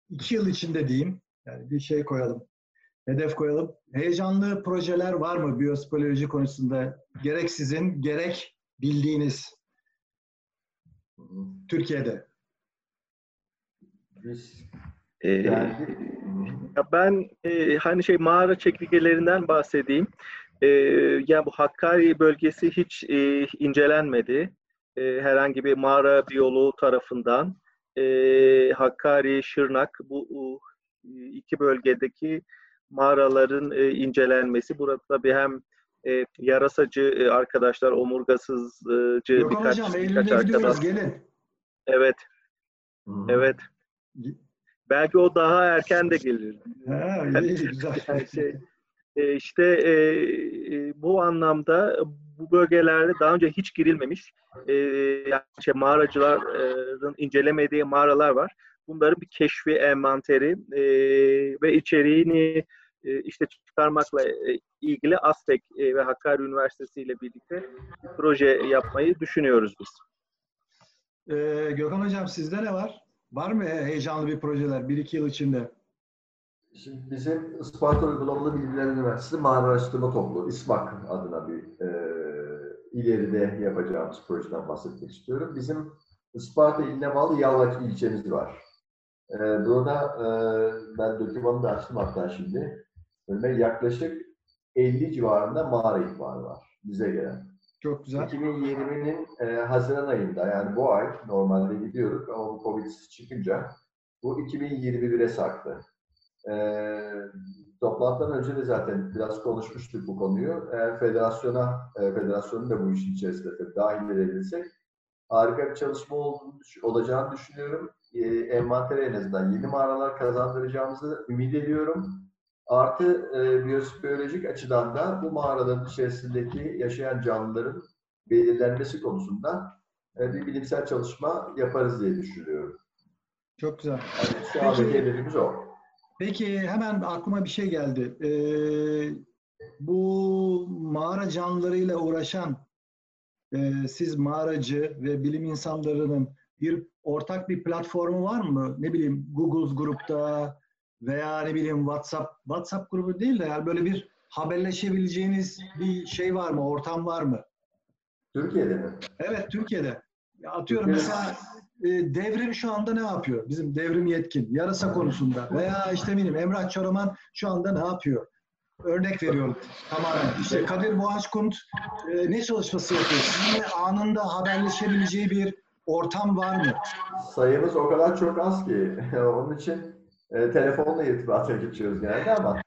iki yıl içinde diyeyim. Yani bir şey koyalım. Hedef koyalım. Heyecanlı projeler var mı biyospeleoloji konusunda? Gerek sizin, gerek bildiğiniz. Türkiye'de. Ee, yani Ya ben e, hani şey mağara çekirgelerinden bahsedeyim. E, yani bu Hakkari bölgesi hiç e, incelenmedi. E, herhangi bir mağara biyoloğu tarafından. E, Hakkari, Şırnak bu iki bölgedeki mağaraların e, incelenmesi. Burada bir hem e, yarasacı e, arkadaşlar, omurgasızcı Gökhan birkaç, Hocam birkaç arkadaş. gelin. Evet, Hı hı. evet. Belki o daha erken de gelir. Ha, iyi, güzel. [laughs] Yani şey, e, işte e, e, bu anlamda bu bölgelerde daha önce hiç girilmemiş e, yani şey, mağaracıların incelemediği mağaralar var. Bunların bir keşfi, envanteri e, ve içeriğini e, işte çıkarmakla e, ilgili Aztek e, ve Hakkari Üniversitesi ile birlikte bir proje yapmayı düşünüyoruz biz. Ee, Gökhan Hocam sizde ne var? Var mı heyecanlı bir projeler bir iki yıl içinde? Şimdi bizim Isparta Uygulamalı Bilgiler Üniversitesi Mağara Araştırma Topluluğu, İSMAK adına bir e, ileride yapacağımız projeden bahsetmek istiyorum. Bizim Isparta iline bağlı Yalvaç ilçemiz var. E, burada e, ben dokümanı da açtım hatta şimdi. Önüme yaklaşık 50 civarında mağara ihbarı var bize gelen. Çok güzel. 2020'nin e, Haziran ayında yani bu ay normalde gidiyoruz ama bu Covid çıkınca bu 2021'e sarktı. E, toplantıdan önce de zaten biraz konuşmuştuk bu konuyu. Eğer federasyona, e, federasyonun da bu işin içerisinde dahil edebilirsek harika bir çalışma olduğunu, olacağını düşünüyorum. E, envantere en azından yeni mağaralar kazandıracağımızı ümit ediyorum. Artı e, biyolojik açıdan da bu mağaraların içerisindeki yaşayan canlıların belirlenmesi konusunda e, bir bilimsel çalışma yaparız diye düşünüyorum. Çok güzel. Yani şu andaki Peki- hedefimiz o. Peki hemen aklıma bir şey geldi. Ee, bu mağara canlılarıyla uğraşan e, siz mağaracı ve bilim insanlarının bir ortak bir platformu var mı? Ne bileyim Google grupta veya ne bileyim WhatsApp WhatsApp grubu değil de yani böyle bir haberleşebileceğiniz bir şey var mı? Ortam var mı? Türkiye'de mi? Evet Türkiye'de. Ya Atıyorum Türkiye'de- mesela e, devrim şu anda ne yapıyor? Bizim devrim yetkin. Yarasa konusunda. Veya işte bileyim Emrah Çoraman şu anda ne yapıyor? Örnek veriyorum tamamen. İşte Kadir Boğaçkunt e, ne çalışması yapıyor? Sizinle anında haberleşebileceği bir ortam var mı? Sayımız o kadar çok az ki [laughs] onun için e, telefonla irtibata geçiyoruz genelde ama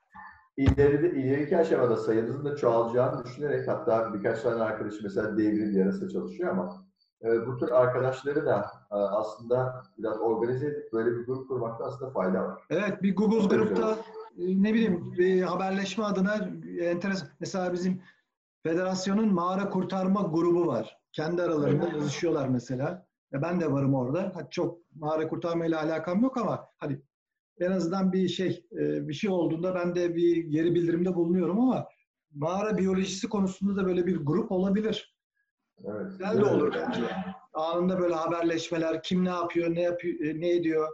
ileride, ileriki aşamada sayımızın da çoğalacağını düşünerek hatta birkaç tane arkadaş mesela devrim yarısı çalışıyor ama e, bu tür arkadaşları da e, aslında biraz organize edip böyle bir grup kurmakta aslında fayda var. Evet bir Google grupta e, ne bileyim bir haberleşme adına enteresan. Mesela bizim federasyonun mağara kurtarma grubu var. Kendi aralarında Evet. yazışıyorlar mesela. Ya ben de varım orada. Hadi çok mağara kurtarmayla alakam yok ama hani en azından bir şey e, bir şey olduğunda ben de bir geri bildirimde bulunuyorum ama mağara biyolojisi konusunda da böyle bir grup olabilir. Evet. Güzel de olur bence. Anında böyle haberleşmeler, kim ne yapıyor, ne yapıyor, e, ne ediyor.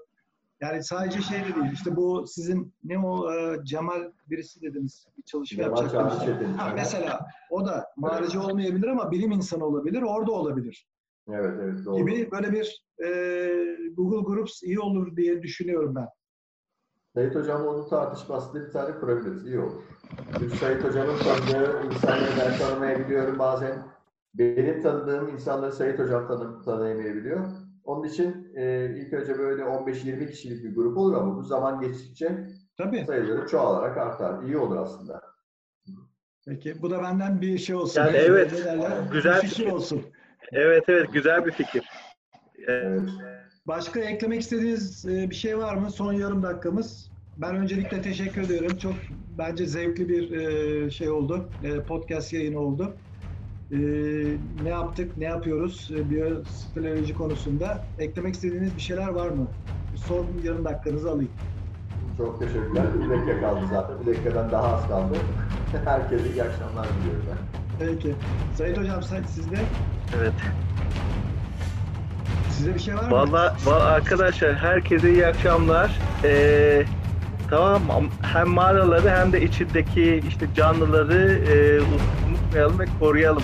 Yani sadece şey de değil. İşte bu sizin ne o e, Cemal birisi dediniz. Bir çalışma Cemal yapacak. Ha, mesela o da mağaracı olmayabilir ama bilim insanı olabilir. Orada olabilir. Evet evet doğru. Gibi böyle bir e, Google Groups iyi olur diye düşünüyorum ben. Sayit Hocam'la onun tartışmasında bir tane kurabiliriz. İyi olur. Çünkü Sayit Hocam'ın tanıdığı insanları ben tanımayabiliyorum bazen. Benim tanıdığım insanları Sayit Hocam tanı tanıyamayabiliyor. Onun için e, ilk önce böyle 15-20 kişilik bir grup olur ama bu zaman geçtikçe Tabii. sayıları çoğalarak artar. İyi olur aslında. Peki bu da benden bir şey olsun. Yani Ne evet, güzel Bir fikir olsun. Evet evet güzel bir fikir. Evet. Başka eklemek istediğiniz e, bir şey var mı? Son yarım dakikamız. Ben öncelikle teşekkür ediyorum. Çok bence zevkli bir e, şey oldu. E, Podcast yayını oldu. Ne yaptık, ne yapıyoruz biyosferoloji konusunda? Eklemek istediğiniz bir şeyler var mı? Son yarım dakikanızı alayım. Çok teşekkürler. Bir dakika kaldı zaten. Bir dakikadan daha az kaldı. [laughs] Herkese iyi akşamlar diliyorum ben. Peki. Sayın Hocam sen sizde, evet. size bir şey var mı? Valla arkadaşlar herkese iyi akşamlar. Ee, tamam hem mağaraları hem de içindeki işte canlıları e, unutmayalım ve koruyalım.